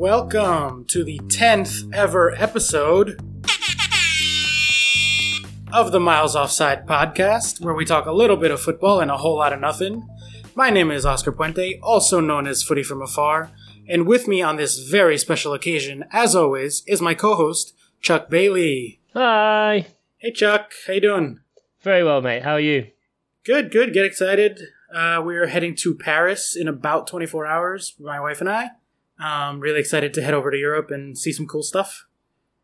Welcome to the 10th ever episode of the Miles Offside podcast, where we talk a little bit of football and a whole lot of nothing. My name is Oscar Puente, also known as Footy from Afar, and with me on this very special occasion, as always, is my co-host, Chuck Bailey. Hi. Hey Chuck, how you doing? Very well, mate. How are you? Good, good. Get excited. Uh, we're heading to Paris in about 24 hours, my wife and I. Um, really excited to head over to Europe and see some cool stuff.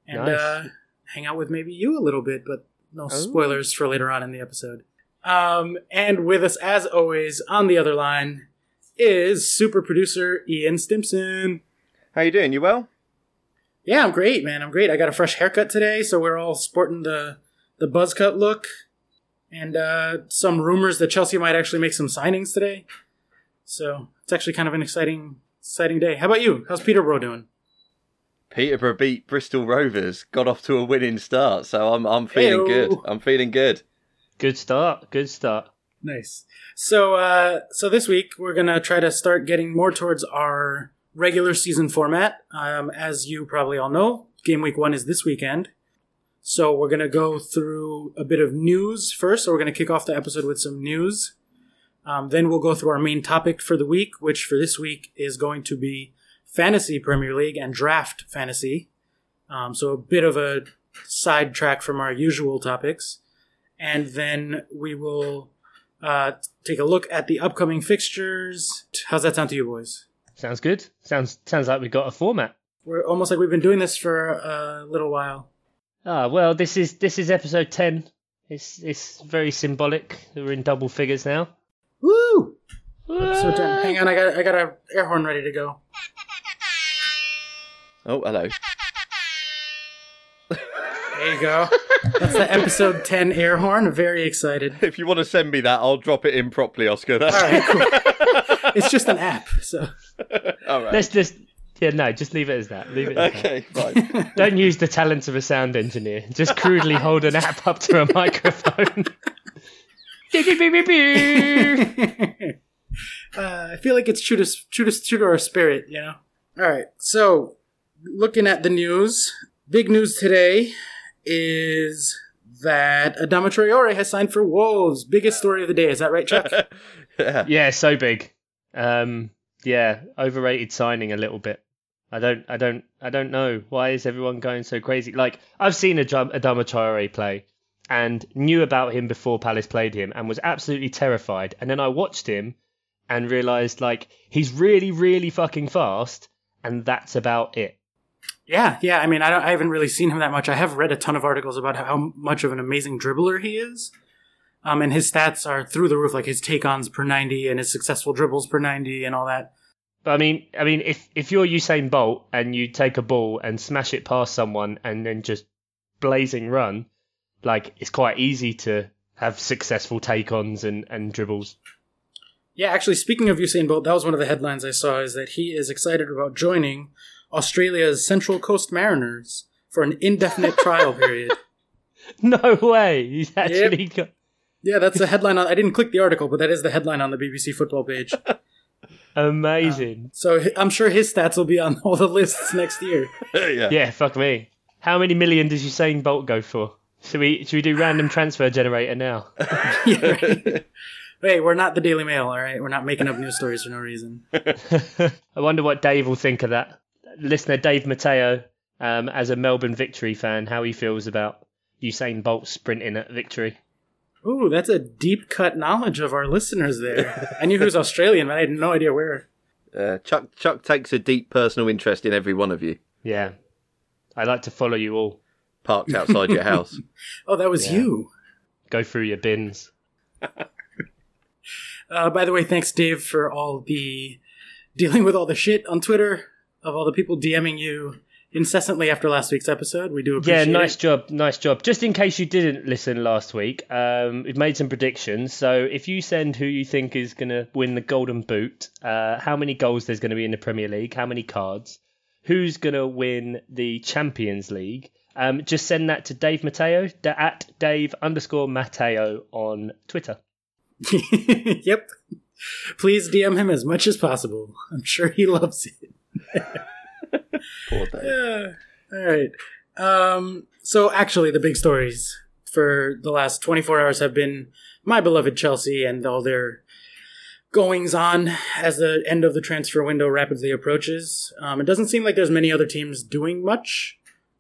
And Nice. uh, hang out with maybe you a little bit, but no Oh. spoilers for later on in the episode. Um, and with us, as always, on the other line is super producer Ian Stimson. How you doing? You well? Yeah, I'm great, man. I'm great. I got a fresh haircut today, so we're all sporting the the buzz cut look. And uh, some rumors that Chelsea might actually make some signings today. So it's actually kind of an exciting exciting day. How about you? How's Peterborough doing? Peterborough beat Bristol Rovers, got off to a winning start, so I'm I'm feeling Heyo. good. I'm feeling good. Good start. Good start. Nice. So uh, so this week we're gonna try to start getting more towards our regular season format. Um, as you probably all know, game week one is this weekend. So we're gonna go through a bit of news first. So we're gonna kick off the episode with some news. Um, then we'll go through our main topic for the week, which for this week is going to be fantasy Premier League and draft fantasy. Um, so a bit of a sidetrack from our usual topics. And then we will uh, take a look at the upcoming fixtures. How's that sound to you, boys? Sounds good. Sounds sounds like we've got a format. We're almost like we've been doing this for a little while. Ah, well, this is this is episode ten. It's it's very symbolic. We're in double figures now. Woo! So ten. hang on, I got I got a air horn ready to go. Oh, hello. There you go. That's the episode ten air horn. Very excited. If you want to send me that, I'll drop it in properly, Oscar. That's All right, cool. it's just an app, so all right. Let's just yeah no, just leave it as that. Leave it. As Okay, fine. Don't use the talents of a sound engineer. Just crudely hold an app up to a microphone. uh, I feel like it's true to true to true to our spirit, you know. All right, so looking at the news, big news today is that Adama Traore has signed for Wolves. Biggest story of the day. Is that right, Chuck? yeah. Yeah, so big. Um, yeah, overrated signing a little bit. I don't, I don't, I don't know why is everyone going so crazy. Like I've seen Adama Adama Traore play and knew about him before Palace played him and was absolutely terrified. And then I watched him and realised like he's really, really fucking fast, and that's about it. yeah, yeah. I mean, I don't. I haven't really seen him that much. I have read a ton of articles about how much of an amazing dribbler he is. Um, and his stats are through the roof, like his take-ons per ninety and his successful dribbles per ninety and all that. But I mean, I mean, if if you're Usain Bolt and you take a ball and smash it past someone and then just blazing run, like it's quite easy to have successful take-ons and and dribbles. Yeah, actually, speaking of Usain Bolt, that was one of the headlines I saw. Is that he is excited about joining Australia's Central Coast Mariners for an indefinite trial period. No way, he's actually got. Yeah, that's the headline. On, I didn't click the article, but that is the headline on the BBC football page. Amazing. Um, so I'm sure his stats will be on all the lists next year. yeah. yeah, fuck me. How many million does Usain Bolt go for? Should we should we do random transfer generator now? yeah, right. Hey, we're not the Daily Mail, all right? We're not making up news stories for no reason. I wonder what Dave will think of that. Listener Dave Mateo, um, as a Melbourne Victory fan, how he feels about Usain Bolt sprinting at victory. Ooh, that's a deep cut knowledge of our listeners there. I knew he was Australian, but I had no idea where. Uh, Chuck Chuck takes a deep personal interest in every one of you, Yeah, I like to follow you all. Parked outside your house. Oh, that was Yeah. you. Go through your bins. Uh, by the way, thanks, Dave, for all the dealing with all the shit on Twitter of all the people DMing you incessantly after last week's episode. We do appreciate Yeah, nice it. job, nice job. Just in case you didn't listen last week, um, we've made some predictions. So if you send who you think is going to win the Golden Boot, uh, how many goals there's going to be in the Premier League, how many cards, who's going to win the Champions League, um, just send that to Dave Mateo da- at Dave underscore Mateo on Twitter. yep. Please DM him as much as possible. I'm sure he loves it. Poor Dave. Yeah. All right. Um, so actually, the big stories for the last 24 hours have been my beloved Chelsea and all their goings on as the end of the transfer window rapidly approaches. Um, it doesn't seem like there's many other teams doing much.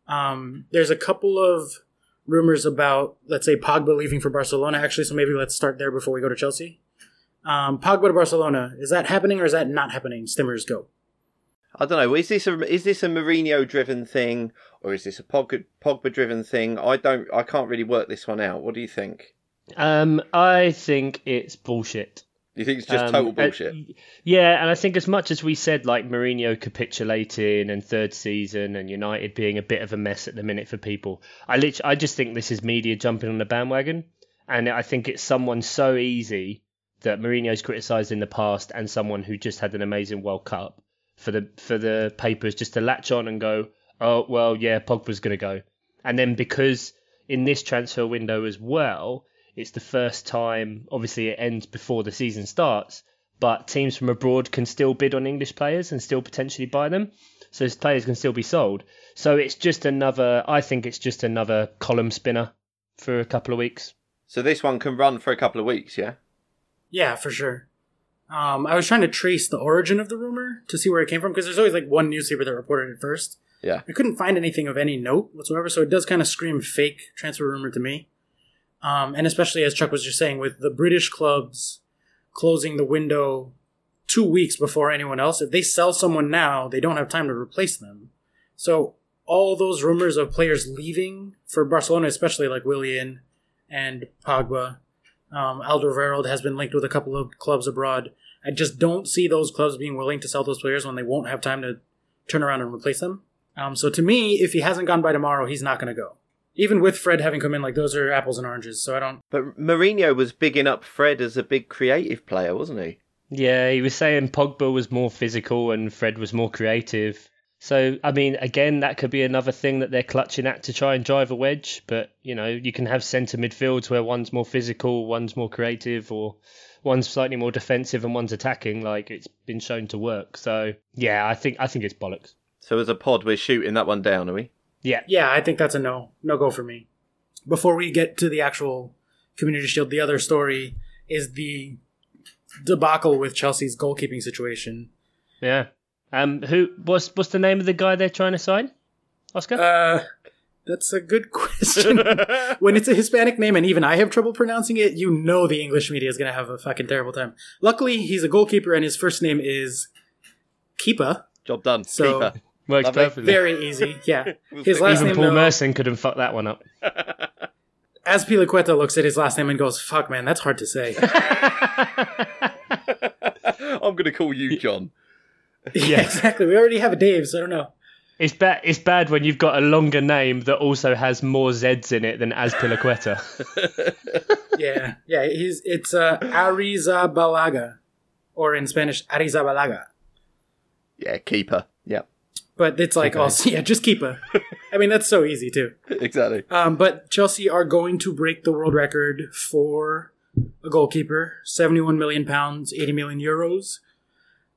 Um, there's a couple of rumors about, let's say, Pogba leaving for Barcelona, actually, so maybe let's start there before we go to Chelsea. Um, Pogba to Barcelona, is that happening or is that not happening? Stimmers go. I don't know. Is this a is this a Mourinho driven thing or is this a Pogba Pogba driven thing? I don't. I can't really work this one out. What do you think? Um, I think it's bullshit. You think it's just Um, total uh, bullshit? yeah, and I think as much as we said like Mourinho capitulating and third season and United being a bit of a mess at the minute for people, I lit- I just think this is media jumping on the bandwagon, and I think it's someone so easy that Mourinho's criticised in the past and someone who just had an amazing World Cup for the for the papers just to latch on and go, oh well, yeah, Pogba's going to go, and then because in this transfer window as well, it's the first time. Obviously, it ends before the season starts, but teams from abroad can still bid on English players and still potentially buy them. So those players can still be sold. So it's just another. I think it's just another column spinner for a couple of weeks. So this one can run for a couple of weeks, yeah. Yeah, for sure. Um, I was trying to trace the origin of the rumor to see where it came from because there's always like one newspaper that reported it first. Yeah. I couldn't find anything of any note whatsoever, so it does kind of scream fake transfer rumor to me. Um, and especially as Chuck was just saying, with the British clubs closing the window two weeks before anyone else, if they sell someone now, they don't have time to replace them. So all those rumors of players leaving for Barcelona, especially like Willian and Pogba, um, Alderweireld has been linked with a couple of clubs abroad. I just don't see those clubs being willing to sell those players when they won't have time to turn around and replace them. Um, so to me, if he hasn't gone by tomorrow, he's not going to go. Even with Fred having come in, like those are apples and oranges. So I don't. But Mourinho was bigging up Fred as a big creative player, wasn't he? Yeah, he was saying Pogba was more physical and Fred was more creative. So, I mean, again, that could be another thing that they're clutching at to try and drive a wedge. But, you know, you can have centre midfields where one's more physical, one's more creative, or one's slightly more defensive and one's attacking. Like, it's been shown to work. So, yeah, I think I think it's bollocks. So as a pod, we're shooting that one down, are we? Yeah. Yeah, I think that's a no. No go for me. Before we get to the actual Community Shield, the other story is the debacle with Chelsea's goalkeeping situation. Yeah. Um, who what's what's the name of the guy they're trying to sign? Oscar. Uh, that's a good question. when it's a Hispanic name and even I have trouble pronouncing it, you know the English media is going to have a fucking terrible time. Luckily, he's a goalkeeper and his first name is Kepa. Job done. So- Keeper. Works lovely. perfectly. Very easy. Yeah. We'll His last Even name, Paul though, Merson couldn't fuck that one up. Azpilicueta looks at his last name and goes, fuck, man, that's hard to say. I'm going to call you John. yeah, exactly. We already have a Dave, so I don't know. It's bad. It's bad when you've got a longer name that also has more Z's in it than Azpilicueta. Yeah, yeah. He's it's uh, Arrizabalaga, or in Spanish Arrizabalaga. Yeah, keeper. Yeah, But it's like Okay. also yeah, just keep a. I mean that's so easy too. exactly. Um, but Chelsea are going to break the world record for a goalkeeper: seventy-one million pounds, eighty million euros.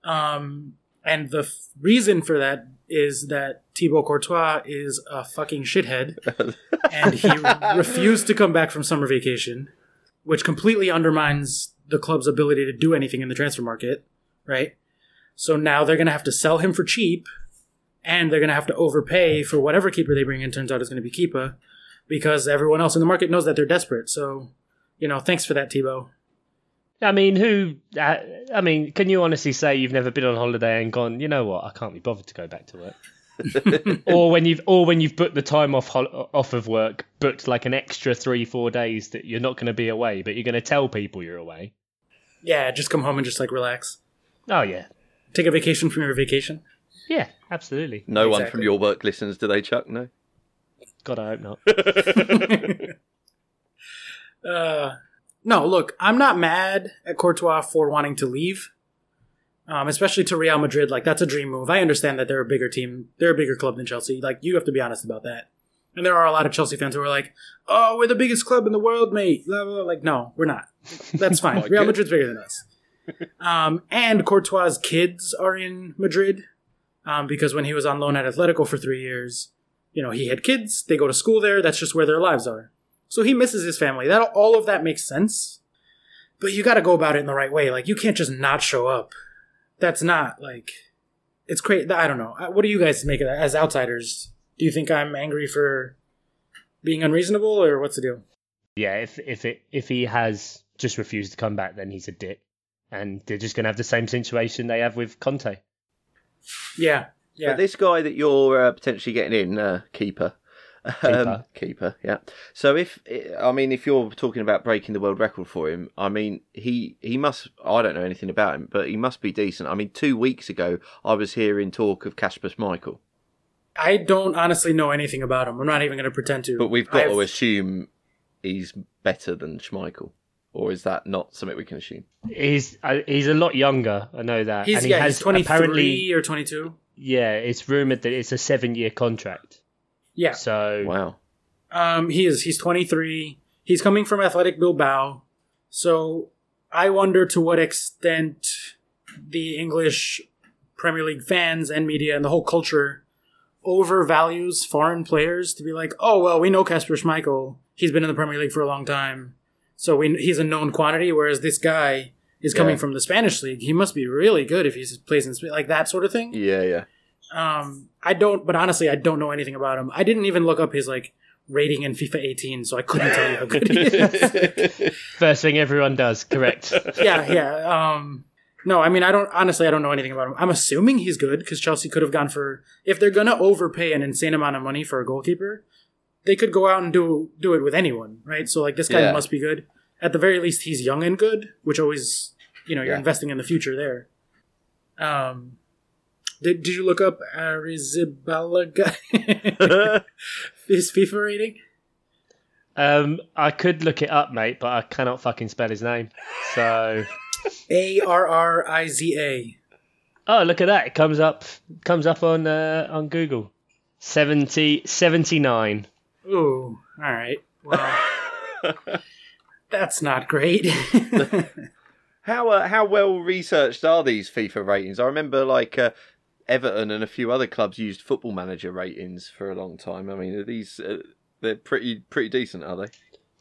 Um, and the f- reason for that is that Thibaut Courtois is a fucking shithead, and he refused to come back from summer vacation, which completely undermines the club's ability to do anything in the transfer market, right? So now they're going to have to sell him for cheap, and they're going to have to overpay for whatever keeper they bring in. Turns out is going to be Kepa, because everyone else in the market knows that they're desperate. So, you know, thanks for that, Thibaut. I mean, who? Uh, I mean, can you honestly say you've never been on holiday and gone? You know what? I can't be bothered to go back to work. or when you've or when you've booked the time off off of work, booked like an extra three four days that you're not going to be away, but you're going to tell people you're away. Yeah, just come home and just like relax, Oh yeah, take a vacation from your vacation. Yeah, absolutely. No one from your work listens, do they, Chuck? No. God, I hope not. Uh, no, look, I'm not mad at Courtois for wanting to leave, um, especially to Real Madrid. Like that's a dream move. I understand that they're a bigger team, they're a bigger club than Chelsea. Like you have to be honest about that. And there are a lot of Chelsea fans who are like, "Oh, we're the biggest club in the world, mate." Blah, blah, blah. Like, no, we're not. That's fine. Real Madrid's bigger than us. Um, and Courtois' kids are in Madrid, um, because when he was on loan at Atletico for three years, you know, he had kids. They go to school there. That's just where their lives are. So he misses his family. That all of that makes sense. But you got to go about it in the right way. Like you can't just not show up. That's not like it's crazy. I don't know. Uh, What do you guys make of that as outsiders? Do you think I'm angry for being unreasonable, or what's the deal? Yeah, if if it if he has just refused to come back, then he's a dick, and they're just gonna have the same situation they have with Conte. Yeah, yeah. But this guy that you're uh, potentially getting in, uh, keeper. Keeper. Um, keeper, yeah. So if I mean, if you're talking about breaking the world record for him, I mean, he he must. I don't know anything about him, but he must be decent. I mean, two weeks ago, I was hearing talk of Kasper Schmeichel, I don't honestly know anything about him. I'm not even going to pretend to. but we've got I've- to assume he's better than Schmeichel, or is that not something we can assume? He's uh, he's a lot younger. I know that. He's and he yeah, has he's 23 apparently or 22. yeah. It's rumored that it's a seven year contract. Yeah. So Wow. Um, he is. He's 23. He's coming from Athletic Bilbao. So I wonder to what extent the English Premier League fans and media and the whole culture overvalues foreign players to be like, oh well, we know Kasper Schmeichel. He's been in the Premier League for a long time, so we, he's a known quantity. Whereas this guy is coming Yeah. from the Spanish league. He must be really good if he plays in Spain, like that sort of thing. Yeah, yeah. Um, I don't, but honestly, I don't know anything about him. I didn't even look up his like rating in FIFA 18, so I couldn't tell you how good he is. first thing everyone does, correct? yeah, yeah. Um, no, I mean, I don't. Honestly, I don't know anything about him. I'm assuming he's good because Chelsea could have gone for if they're gonna overpay an insane amount of money for a goalkeeper, they could go out and do do it with anyone, right? So like this guy Yeah. must be good. At the very least, he's young and good, which always, you know, you're Yeah. investing in the future there. Um, did did you look up Arrizabalaga his FIFA rating? Um, I could look it up, mate, but I cannot fucking spell his name. So, A R R I Z A. oh, look at that! It comes up, comes up on uh, on Google. 70, 79. Ooh, all right. Well, that's not great. How uh, how well researched are these FIFA ratings? I remember like uh, Everton and a few other clubs used Football Manager ratings for a long time. I mean, are these uh, they're pretty pretty decent, are they?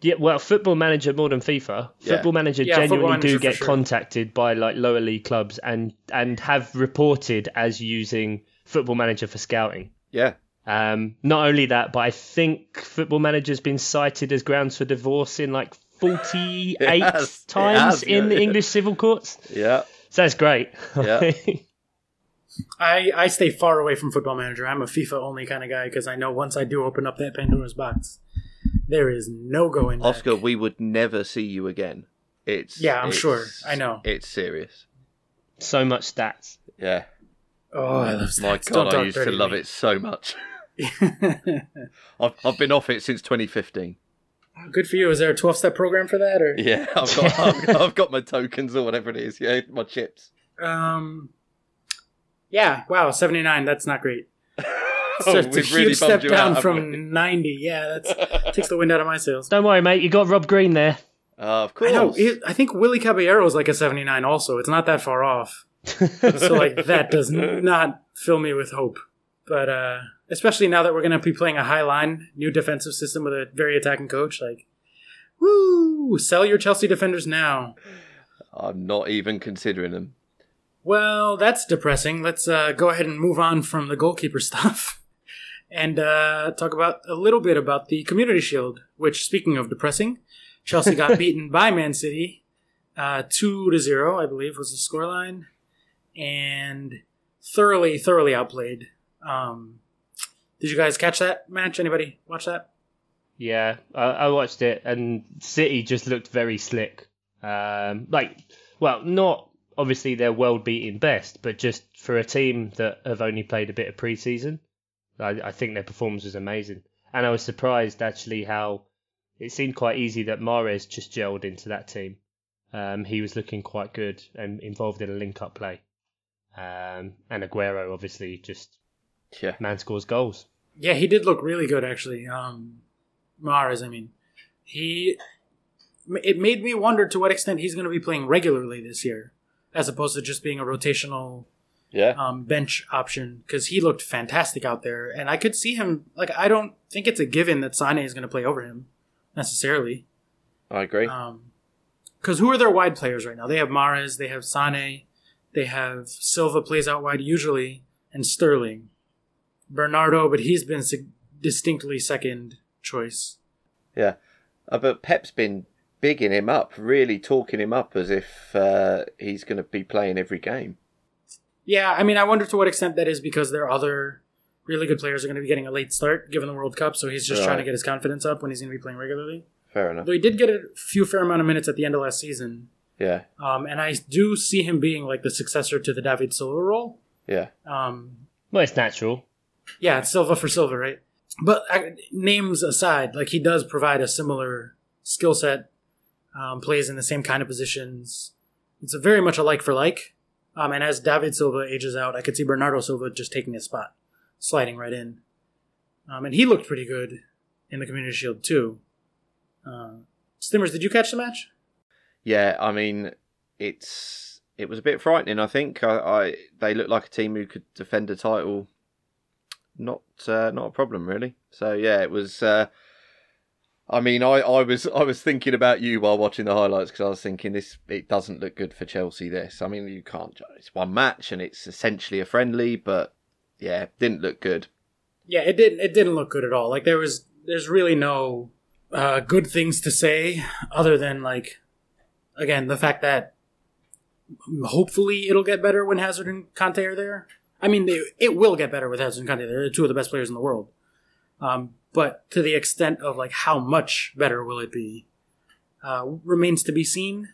Yeah, well, Football Manager more than FIFA. Yeah. Football Manager Yeah, Football genuinely Manager do get sure. contacted by like lower league clubs and and have reported as using Football Manager for scouting. Yeah. Um, not only that, but I think Football Manager's been cited as grounds for divorce in like 48 has. Times has, in yeah. the English civil courts. Yeah. So that's great. Yeah. I, I stay far away from Football Manager. I'm a FIFA only kind of guy because I know once I do open up that Pandora's box, there is no going back. Oscar, we would never see you again. It's Yeah, I'm it's- sure. I know. It's serious. so much stats. Yeah. Oh, I love My. God, Don't I used to love me. it so much. I've I've been off it since 2015. Good for you. Is there a 12 step program for that? Or Yeah, I've got I've, got- I've got my tokens or whatever it is. Yeah, my chips. um, yeah. Wow, 79. That's not great. Oh, It's a we've really huge step down out, haven't we? from 90. Yeah, that takes the wind out of my sails. Don't worry, mate. You got Rob Green there. Uh, of I course. know. he- I think Willy Caballero is like a 79 also. It's not that far off. so like that does not fill me with hope. But uh especially now that we're gonna be playing a high line, new defensive system with a very attacking coach, like woo! Sell your Chelsea defenders now. I'm not even considering them. Well, that's depressing. Let's uh, go ahead and move on from the goalkeeper stuff and uh, talk about a little bit about the Community Shield. Which, speaking of depressing, Chelsea got beaten by Man City, uh, two to zero, I believe, was the scoreline, and thoroughly, thoroughly outplayed. Um, did you guys catch that match? Anybody watch that? Yeah, I, I watched it, and City just looked very slick. Um, like, well, not obviously their world-beating best, but just for a team that have only played a bit of pre-season, I, I think their performance was amazing. And I was surprised actually how it seemed quite easy that Mahrez just gelled into that team. Um, he was looking quite good and involved in a link-up play. Um, and Aguero obviously just Yeah. man scores goals. Yeah, he did look really good actually. Um, Mahrez, I mean, he. It made me wonder to what extent he's going to be playing regularly this year, as opposed to just being a rotational Yeah. um, bench option because he looked fantastic out there, and I could see him. Like, I don't think it's a given that Sane is going to play over him necessarily. I agree. Because who are their wide players right now? They have Mahrez, they have Sane, they have Silva plays out wide usually, and Sterling. Bernardo, but he's been sig- distinctly second choice. Yeah, uh, but Pep's been bigging him up, really talking him up as if uh, he's going to be playing every game. Yeah, I mean, I wonder to what extent that is because their other really good players are going to be getting a late start given the World Cup, so he's just trying to get his confidence up when he's going to be playing regularly. Fair enough. Though he did get a few fair amount of minutes at the end of last season, Yeah, um, and I do see him being like the successor to the David Silva role. yeah, Um, Well, it's natural. Yeah, it's Silva for Silva, right? But uh, names aside, like he does provide a similar skill set, um, plays in the same kind of positions. It's very much a like for like. Um, and as David Silva ages out, I could see Bernardo Silva just taking his spot, sliding right in. Um, and he looked pretty good in the Community Shield too. Uh, Stimmers, did you catch the match? yeah. I mean, it's it was a bit frightening. I think I, I they look like a team who could defend a title. Not uh, not a problem really. So yeah, it was. Uh, I mean, I, I was I was thinking about you while watching the highlights because I was thinking this it doesn't look good for Chelsea. This, I mean, you can't. It's one match and it's essentially a friendly, but yeah, didn't look good. Yeah, it didn't. It didn't look good at all. Like there was, there's really no uh, good things to say other than like, again, the fact that hopefully it'll get better when Hazard and Kante are there. I mean, they, it will get better with Hazard and Kante. They're two of the best players in the world. Um, but to the extent of like how much better will it be, uh, remains to be seen.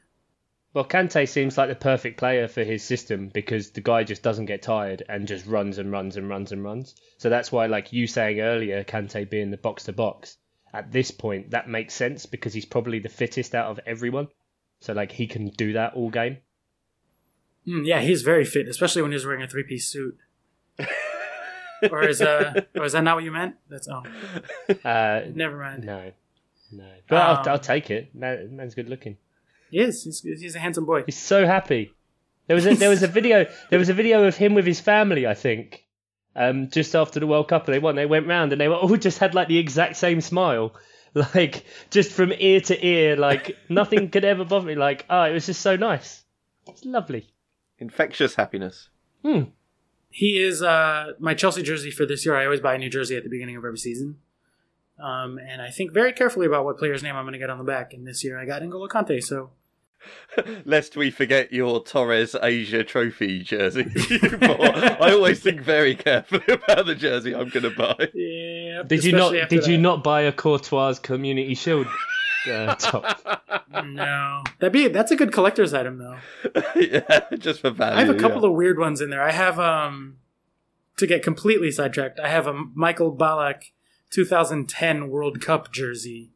Well, Kante seems like the perfect player for his system because the guy just doesn't get tired and just runs and runs and runs and runs. So that's why, like you saying earlier, Kante being the box to box, at this point, that makes sense because he's probably the fittest out of everyone. So, like, he can do that all game. Mm, yeah, he's very fit, especially when he's wearing a three piece suit. or is uh, or is that not what you meant? That's oh, Uh, never mind. no, no. But Um, I'll, I'll take it. Man, man's good looking. He is. He's, he's a handsome boy. He's so happy. There was a there was a video there was a video of him with his family, I think, um, just after the World Cup, and they won. They went round and they were all just had like the exact same smile, like just from ear to ear, like nothing could ever bother me. Like oh, it was just so nice. It's lovely. Infectious happiness. Hmm. He is uh, my Chelsea jersey for this year. I always buy a new jersey at the beginning of every season. Um, and I think very carefully about what player's name I'm going to get on the back. And this year I got N'Golo Kante, so Lest we forget your Torres Asia Trophy jersey. I always think very carefully about the jersey I'm going to buy. yeah. Did you not especially after did you not buy a Courtois Community Shield uh, top? No, that'd be that's a good collector's item though. yeah, just for value. I have a couple yeah. of weird ones in there. I have um to get completely sidetracked. I have a Michael Ballack 2010 World Cup jersey,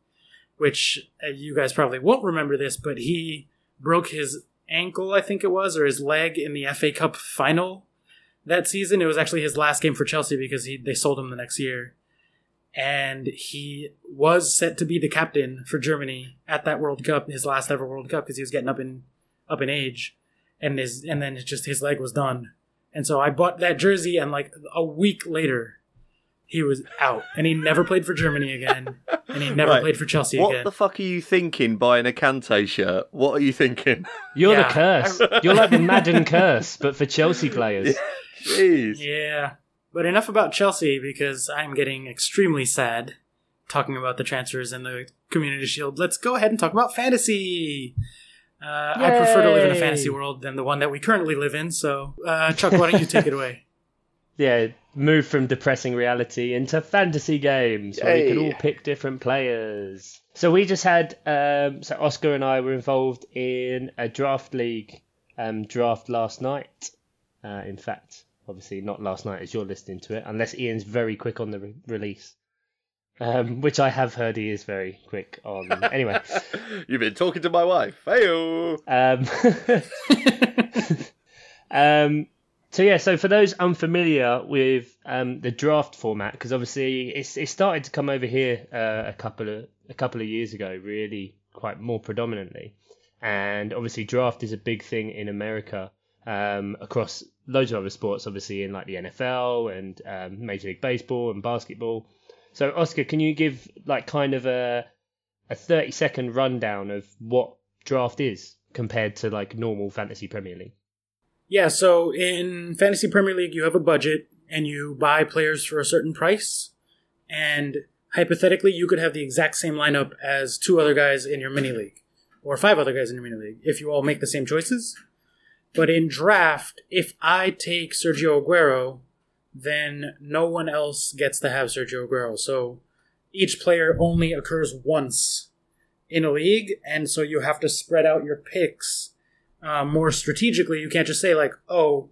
which uh, you guys probably won't remember this, but he broke his ankle, I think it was, or his leg in the FA Cup final that season. It was actually his last game for Chelsea because he they sold him the next year. And he was set to be the captain for Germany at that World Cup, his last ever World Cup, because he was getting up in up in age and his and then it's just his leg was done. And so I bought that jersey, and like a week later, he was out, and he never played for Germany again, and he never Right. played for Chelsea What again. What the fuck are you thinking buying a Kante shirt? What are you thinking? You're Yeah. the curse. You're like the Madden curse, but for Chelsea players. Jeez. yeah, but enough about Chelsea because I'm getting extremely sad talking about the transfers and the Community Shield. Let's go ahead and talk about fantasy. Uh, I prefer to live in a fantasy world than the one that we currently live in. So, uh, Chuck, why don't you take it away? yeah, move from depressing reality into fantasy games where we can all pick different players. So we just had um, so Oscar and I were involved in a draft league um, draft last night. Uh, in fact, obviously not last night as you're listening to it, unless Ian's very quick on the re- release. Um, which I have heard he is very quick on. Anyway, You've been talking to my wife. Heyo. um, um, so yeah, so for those unfamiliar with um, the draft format, because obviously it's it started to come over here uh, a couple of a couple of years ago, really quite more predominantly, and obviously draft is a big thing in America um, across loads of other sports, obviously in like the NFL and um, Major League Baseball and basketball. So, Oscar, can you give like kind of a a thirty second rundown of what draft is compared to like normal fantasy Premier League? Yeah, so in Fantasy Premier League, you have a budget and you buy players for a certain price. And hypothetically, you could have the exact same lineup as two other guys in your mini league or five other guys in your mini league if you all make the same choices. But in draft, if I take Sergio Aguero, then no one else gets to have Sergio Aguero. So each player only occurs once in a league, and so you have to spread out your picks uh, more strategically. You can't just say like, "Oh,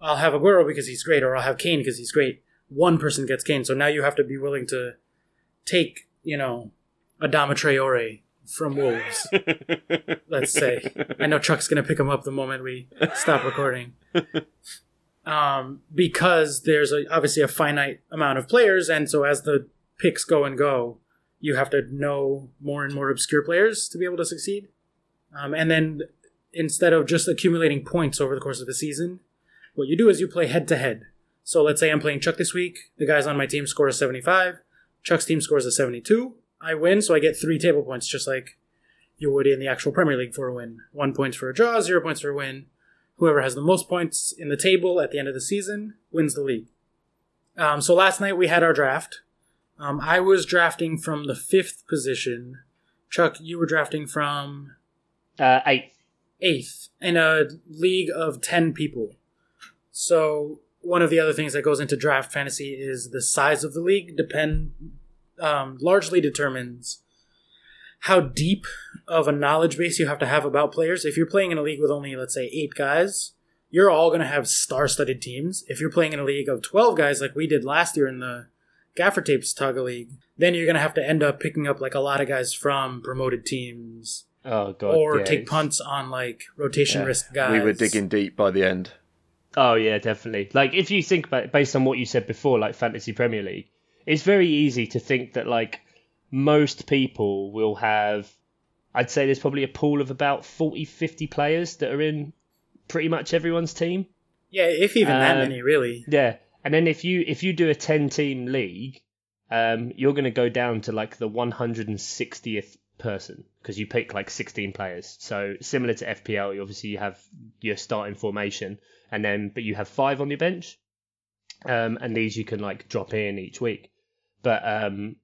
I'll have Aguero because he's great," or "I'll have Kane because he's great." One person gets Kane, so now you have to be willing to take, you know, Adama Traore from Wolves. let's say. I know Chuck's gonna pick him up the moment we stop recording. Um, because there's a, obviously a finite amount of players, and so as the picks go and go, you have to know more and more obscure players to be able to succeed. Um, and then instead of just accumulating points over the course of the season, what you do is you play head to head. So let's say I'm playing Chuck this week. The guys on my team score a 75. Chuck's team scores a 72. I win, so I get three table points, just like you would in the actual Premier League for a win. One point for a draw, zero points for a win. Whoever has the most points in the table at the end of the season wins the league. Um, so last night we had our draft. Um, I was drafting from the fifth position. Chuck, you were drafting from Uh, eight. eighth in a league of 10 people. So, one of the other things that goes into draft fantasy is the size of the league, depend um, largely determines how deep of a knowledge base you have to have about players. If you're playing in a league with only, let's say, eight guys, you're all going to have star studded teams. If you're playing in a league of 12 guys, like we did last year in the Gaffer Tapes Togga League, then you're going to have to end up picking up like a lot of guys from promoted teams Oh god. or yeah, take punts on like rotation Yeah. risk guys. we were digging deep by the end. Oh yeah, definitely. Like if you think about it, based on what you said before, like fantasy Premier League, it's very easy to think that like most people will have. I'd say there's probably a pool of about 40, 50 players that are in pretty much everyone's team. Yeah, if even that Um, many, really. Yeah, and then if you if you do a ten team league, um, you're going to go down to like the 160th person because you pick like 16 players. So similar to FPL, you obviously you have your starting formation, and then but you have five on your bench, um, and these you can like drop in each week. But um,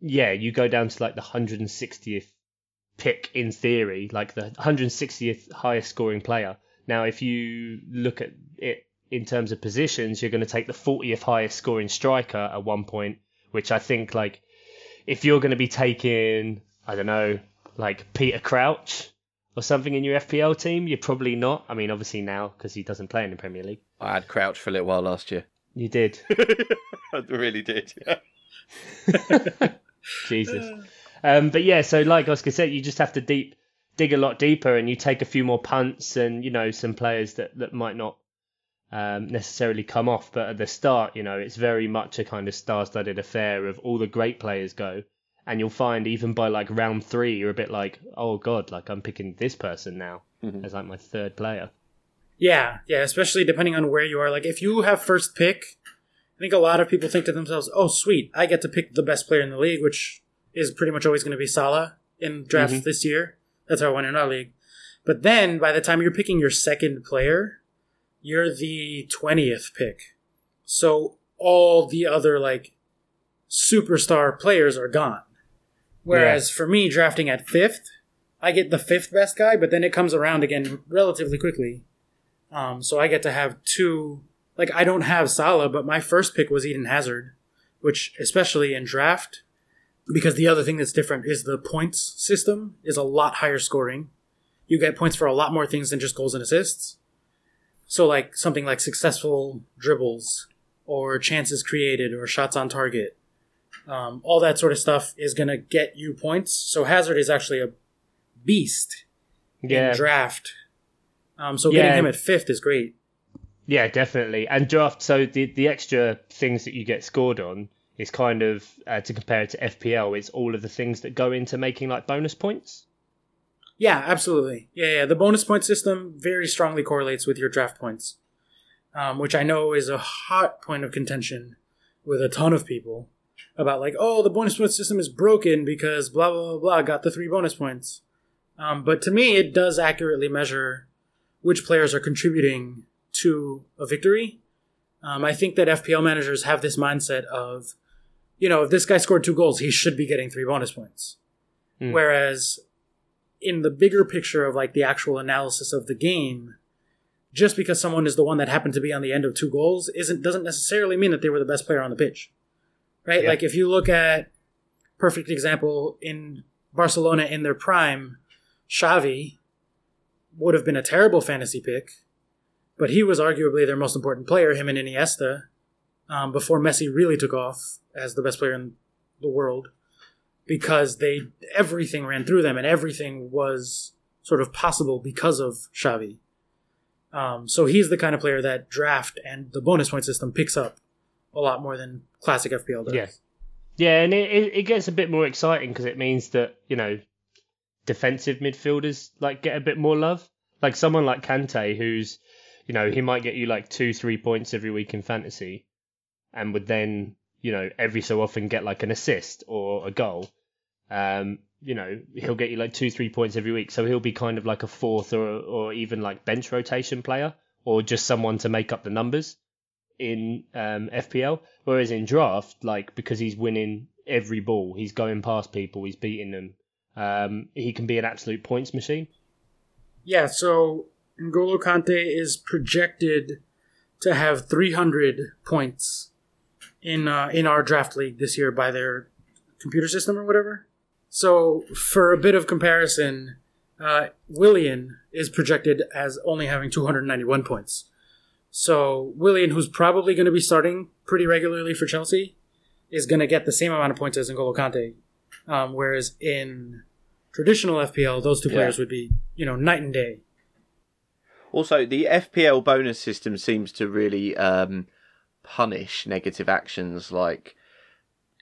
yeah, you go down to like the 160th pick in theory, like the 160th highest scoring player. Now, if you look at it in terms of positions, you're going to take the 40th highest scoring striker at one point, which I think like if you're going to be taking, I don't know, like Peter Crouch or something in your FPL team, you're probably not. I mean, obviously now because he doesn't play in the Premier League. I had Crouch for a little while last year. You did, I really did. Yeah. Jesus. Um, but yeah, so like Oscar said, you just have to deep dig a lot deeper, and you take a few more punts, and you know some players that that might not um, necessarily come off. But at the start, you know, it's very much a kind of star-studded affair of all the great players go, and you'll find even by like round three, you're a bit like, oh god, like I'm picking this person now Mhm. as like my third player. Yeah, yeah, especially depending on where you are. Like, if you have first pick, I think a lot of people think to themselves, oh, sweet, I get to pick the best player in the league, which is pretty much always going to be Salah in draft Mhm. this year. That's how I won in our league. But then by the time you're picking your second player, you're the 20th pick. So all the other, like, superstar players are gone. Whereas for me, drafting at fifth, I get the fifth best guy, but then it comes around again relatively quickly. Um, so I get to have two. Like I don't have Salah, but my first pick was Eden Hazard, which especially in draft, because the other thing that's different is the points system is a lot higher scoring. You get points for a lot more things than just goals and assists. So like something like successful dribbles, or chances created, or shots on target. Um, all that sort of stuff is gonna get you points. So Hazard is actually a beast Yeah, in draft. Um, so Yeah. getting him at fifth is great. Yeah, definitely. And draft, so the the extra things that you get scored on is kind of uh, to compare it to FPL. It's all of the things that go into making like bonus points. Yeah, absolutely. Yeah, yeah. The bonus point system very strongly correlates with your draft points. um, which I know is a hot point of contention with a ton of people about like, oh, the bonus point system is broken because blah blah blah blah got the three bonus points. Um, but to me, it does accurately measure which players are contributing to a victory. Um, I think that FPL managers have this mindset of, you know, if this guy scored two goals, he should be getting three bonus points. Mm. Whereas in the bigger picture of like the actual analysis of the game, just because someone is the one that happened to be on the end of two goals isn't doesn't necessarily mean that they were the best player on the pitch. Right? Yeah. Like if you look at perfect example in Barcelona in their prime, Xavi would have been a terrible fantasy pick, but he was arguably their most important player, him and Iniesta, um, before Messi really took off as the best player in the world, because they everything ran through them and everything was sort of possible because of Xavi. Um, so he's the kind of player that draft and the bonus point system picks up a lot more than classic FPL does. Yeah. Yeah, and it, it, gets a bit more exciting because it means that, you know, defensive midfielders like get a bit more love. Like someone like Kante, who's, you know, he might get you like two, three points every week in fantasy and would then, you know, every so often get like an assist or a goal. Um, you know, he'll get you like two, three points every week. So he'll be kind of like a fourth or, or even like bench rotation player or just someone to make up the numbers in um, FPL. Whereas in draft, like because he's winning every ball, he's going past people, he's beating them. Um, he can be an absolute points machine. Yeah, so N'Golo Kante is projected to have 300 points in uh, in our draft league this year by their computer system or whatever. So, for a bit of comparison, uh, Willian is projected as only having 291 points. So, Willian, who's probably going to be starting pretty regularly for Chelsea, is going to get the same amount of points as N'Golo Kante. Um, whereas in traditional FPL, those two Yeah. players would be, you know, night and day. Also, the FPL bonus system seems to really um, punish negative actions like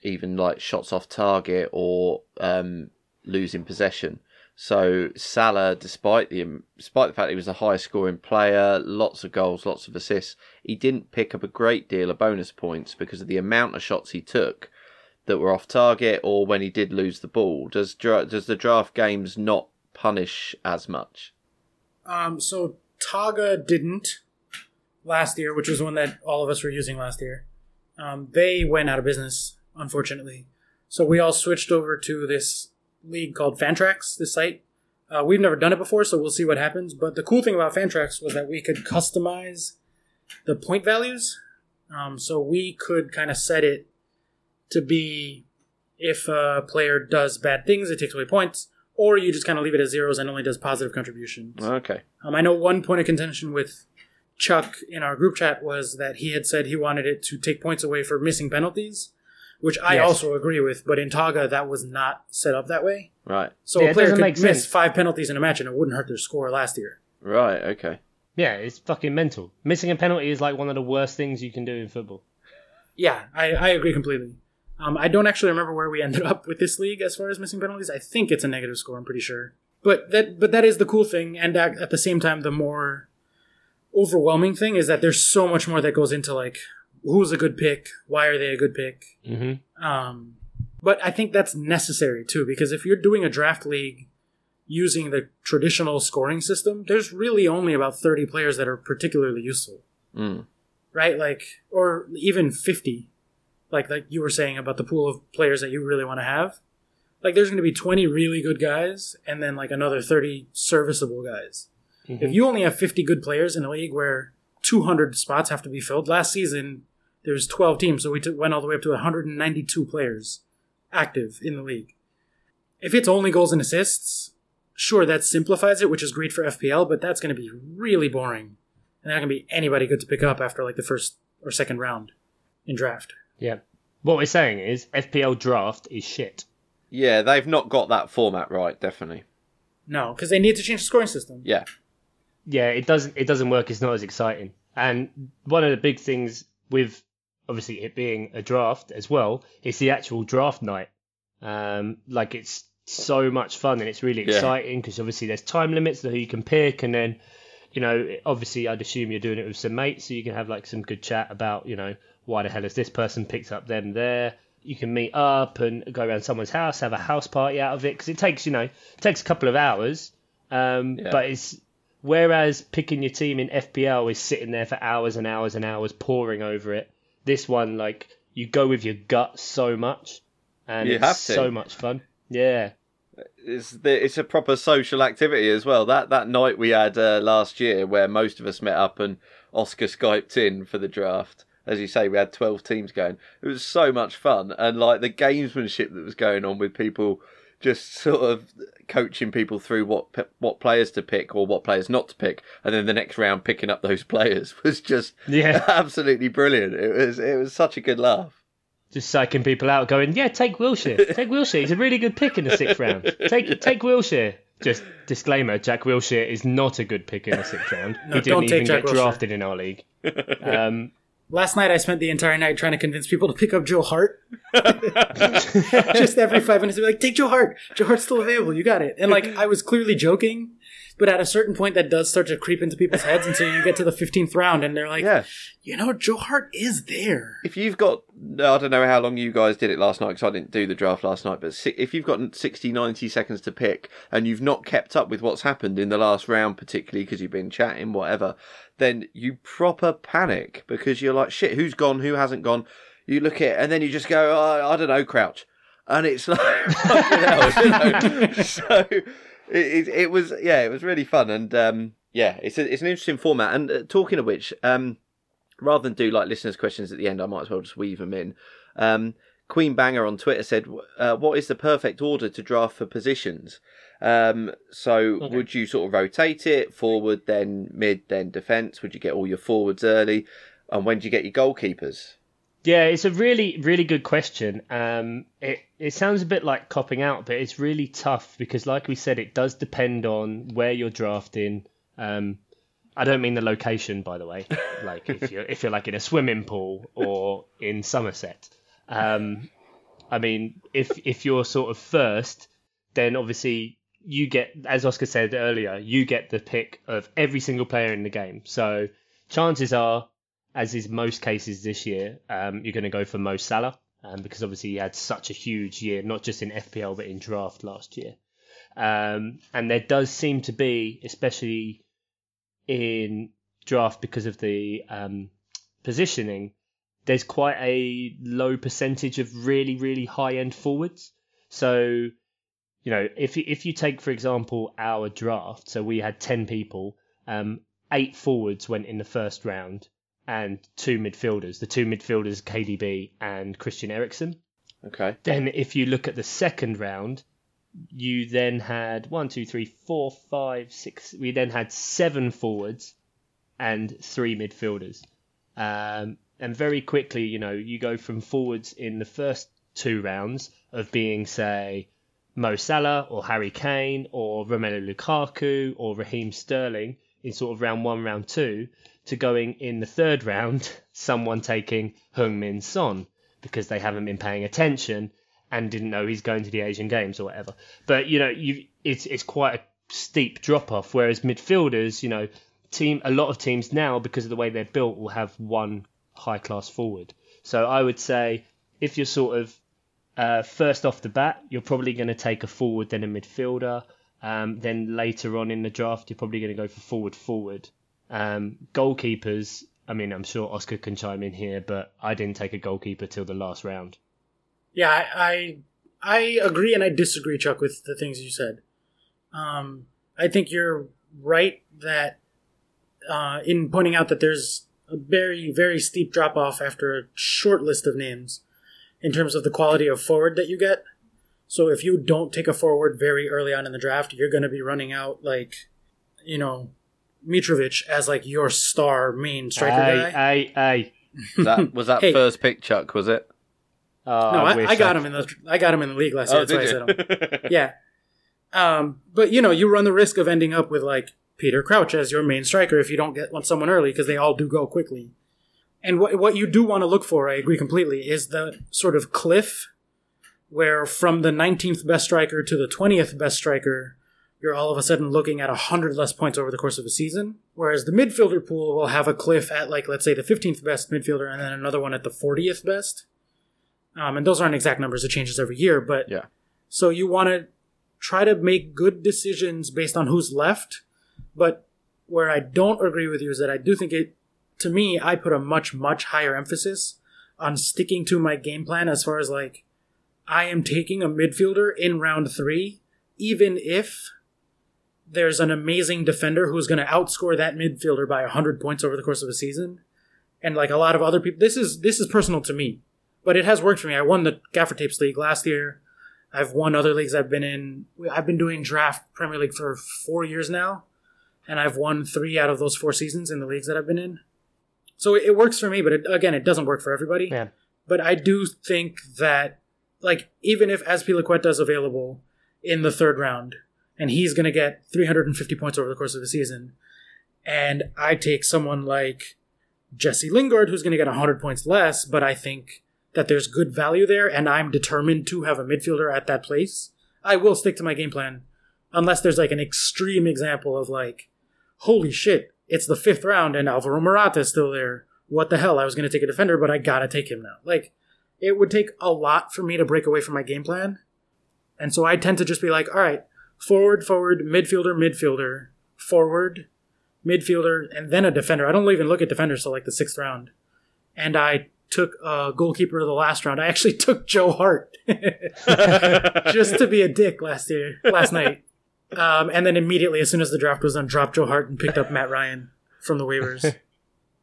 even like shots off target or um, losing possession. So Salah, despite the despite the fact he was the highest scoring player, lots of goals, lots of assists, he didn't pick up a great deal of bonus points because of the amount of shots he took that were off target or when he did lose the ball. Does does the draft games not punish as much? Um, so Togga didn't last year, which was one that all of us were using last year. Um, they went out of business, unfortunately. So we all switched over to this league called Fantrax, this site. Uh, we've never done it before, so we'll see what happens. But the cool thing about Fantrax was that we could customize the point values. Um, so we could kind of set it to be if a player does bad things, it takes away points, or you just kind of leave it as zeros and only does positive contributions. Okay. Um, I know one point of contention with Chuck in our group chat was that he had said he wanted it to take points away for missing penalties, which I Yes. also agree with. But in Togga, that was not set up that way. Right. So Yeah, a player doesn't could miss sense. five penalties in a match and it wouldn't hurt their score last year. Right. Okay. Yeah, it's fucking mental. Missing a penalty is like one of the worst things you can do in football. Yeah, I, I agree completely. Um, I don't actually remember where we ended up with this league as far as missing penalties. I think it's a negative score. I'm pretty sure. But that but that is the cool thing, and at, at the same time, the more overwhelming thing is that there's so much more that goes into like who's a good pick, why are they a good pick, Mm-hmm. Um, but I think that's necessary too, because if you're doing a draft league using the traditional scoring system, there's really only about 30 players that are particularly useful, Mm. right? Like, or even 50, like like you were saying about the pool of players that you really want to have. Like, there's going to be 20 really good guys, and then like another 30 serviceable guys. If mm-hmm. you only have 50 good players in a league where 200 spots have to be filled, last season there was 12 teams, so we took, went all the way up to 192 players active in the league. If it's only goals and assists, sure that simplifies it, which is great for FPL, but that's going to be really boring, and not going to be anybody good to pick up after like the first or second round in draft. Yeah. What we're saying is FPL draft is shit. Yeah, they've not got that format right. Definitely. No, because they need to change the scoring system. Yeah. yeah, it doesn't it doesn't work. It's not as exciting. And one of the big things with obviously it being a draft as well is the actual draft night. Um, like it's so much fun and it's really exciting because obviously there's time limits to who you can pick, and then you know, obviously, I'd assume you're doing it with some mates, so you can have like some good chat about, you know, why the hell has this person picked up them there? You can meet up and go around someone's house, have a house party out of it because it takes, you know, it takes a couple of hours. Um, Yeah. But it's whereas picking your team in FPL is sitting there for hours and hours and hours poring over it. This one, like, you go with your gut so much, and You it's have to. so much fun. Yeah, It's the, it's a proper social activity as well. That that night we had uh, last year, where most of us met up and Oscar skyped in for the draft. As you say, we had twelve teams going. It was so much fun, and like the gamesmanship that was going on with people, just sort of coaching people through what what players to pick or what players not to pick, and then the next round picking up those players was just yeah. absolutely brilliant. It was it was such a good laugh. just psyching people out, going, "Yeah, take Wilshere. Take Wilshere. He's a really good pick in the sixth round. Take take Wilshere." Just disclaimer: Jack Wilshere is not a good pick in the sixth round. No, he didn't don't take even Jack get Wilshere. drafted in our league. Um, Last night I spent the entire night trying to convince people to pick up Joe Hart. Just every five minutes, they're like, "Take Joe Hart. Joe Hart's still available. You got it." And like, I was clearly joking, but at a certain point, that does start to creep into people's heads, and so you get to the fifteenth round, and they're like, Yeah. "You know, Joe Hart is there." if you've got i don't know how long you guys did it last night because i didn't do the draft last night but si- if you've got 60 90 seconds to pick and you've not kept up with what's happened in the last round particularly because you've been chatting whatever then you proper panic because you're like shit who's gone who hasn't gone you look at and then you just go oh, i don't know crouch and it's like hell, you know? so it, it, it was yeah it was really fun and um yeah it's a, it's an interesting format and uh, talking of which um rather than do like listeners' questions at the end, I might as well just weave them in. Um, Queen Banger on Twitter said, uh, "What is the perfect order to draft for positions?" Um, so, Okay. would you sort of rotate it forward, then mid, then defence? Would you get all your forwards early? And when do you get your goalkeepers? Yeah, it's a really, really good question. Um, it it sounds a bit like copping out, but it's really tough because, like we said, it does depend on where you're drafting. Um, I don't mean the location, by the way. Like if you're if you're like in a swimming pool or in Somerset. Um, I mean, if if you're sort of first, then obviously you get, as Oscar said earlier, you get the pick of every single player in the game. So chances are as is most cases this year, um, you're going to go for Mo Salah um, because obviously he had such a huge year, not just in FPL but in draft last year. Um, and there does seem to be, especially in draft because of the um, positioning, there's quite a low percentage of really, really high end forwards. So, you know, if you- if you take for example our draft, so we had ten people, um, eight forwards went in the first round, and two midfielders. The two midfielders, KDB and Christian Eriksen. Okay. Then, if you look at the second round, you then had one, two, three, four, five, six. We then had seven forwards and three midfielders. Um, and very quickly, you know, you go from forwards in the first two rounds of being, say, Mo Salah or Harry Kane or Romelu Lukaku or Raheem Sterling in sort of round one, round two, to going in the third round, someone taking Heung Min Son because they haven't been paying attention and didn't know he's going to the Asian Games or whatever. But you know, you it's it's quite a steep drop off. Whereas midfielders, you know, team a lot of teams now because of the way they're built will have one high class forward. So I would say if you're sort of uh, first off the bat, you're probably going to take a forward, then a midfielder. Um, then later on in the draft, you're probably going to go for forward, forward. Um, goalkeepers, I mean, I'm sure Oscar can chime in here, but I didn't take a goalkeeper till the last round. Yeah, I, I I agree and I disagree, Chuck, with the things you said. Um, I think you're right that uh, in pointing out that there's a very very steep drop off after a short list of names in terms of the quality of forward that you get. So if you don't take a forward very early on in the draft, you're going to be running out like, you know, Mitrovic as like your star main striker guy. Hey, hey, hey. That was that Hey. first pick, Chuck. Was it? Oh, no, I, wish I got him in the I got him in the league last year. Oh, that's why I did said him. you? yeah. Um, but you know, you run the risk of ending up with like Peter Crouch as your main striker if you don't get one someone early because they all do go quickly. And what what you do want to look for, I agree completely, is the sort of cliff where from the 19th best striker to the 20th best striker, you're all of a sudden looking at 100 less points over the course of a season. Whereas the midfielder pool will have a cliff at, like, let's say the 15th best midfielder and then another one at the 40th best. Um, and those aren't exact numbers, it changes every year. But Yeah. so you want to try to make good decisions based on who's left. But where I don't agree with you is that I do think it, to me, I put a much, much higher emphasis on sticking to my game plan as far as like, I am taking a midfielder in round three, even if there's an amazing defender who's going to outscore that midfielder by 100 points over the course of a season. And like a lot of other people, this is this is personal to me, but it has worked for me. I won the Gaffer Tapes League last year. I've won other leagues I've been in. I've been doing draft Premier League for four years now, and I've won three out of those four seasons in the leagues that I've been in. So it, it works for me, but it, again, it doesn't work for everybody. Yeah. But I do think that, like, even if Azpilicueta is available in the third round, and he's going to get 350 points over the course of the season, and I take someone like Jesse Lingard, who's going to get 100 points less, but I think that there's good value there, and I'm determined to have a midfielder at that place, I will stick to my game plan, unless there's like an extreme example of like, holy shit, it's the fifth round and Alvaro Morata is still there. What the hell? I was going to take a defender, but I gotta take him now. Like, it would take a lot for me to break away from my game plan, and so I tend to just be like, all right, forward, forward, midfielder, midfielder, forward, midfielder, and then a defender. I don't even look at defenders till like the sixth round. And I took a goalkeeper the last round. I actually took Joe Hart just to be a dick last year, last night. Um, and then immediately, as soon as the draft was done, dropped Joe Hart and picked up Matt Ryan from the waivers.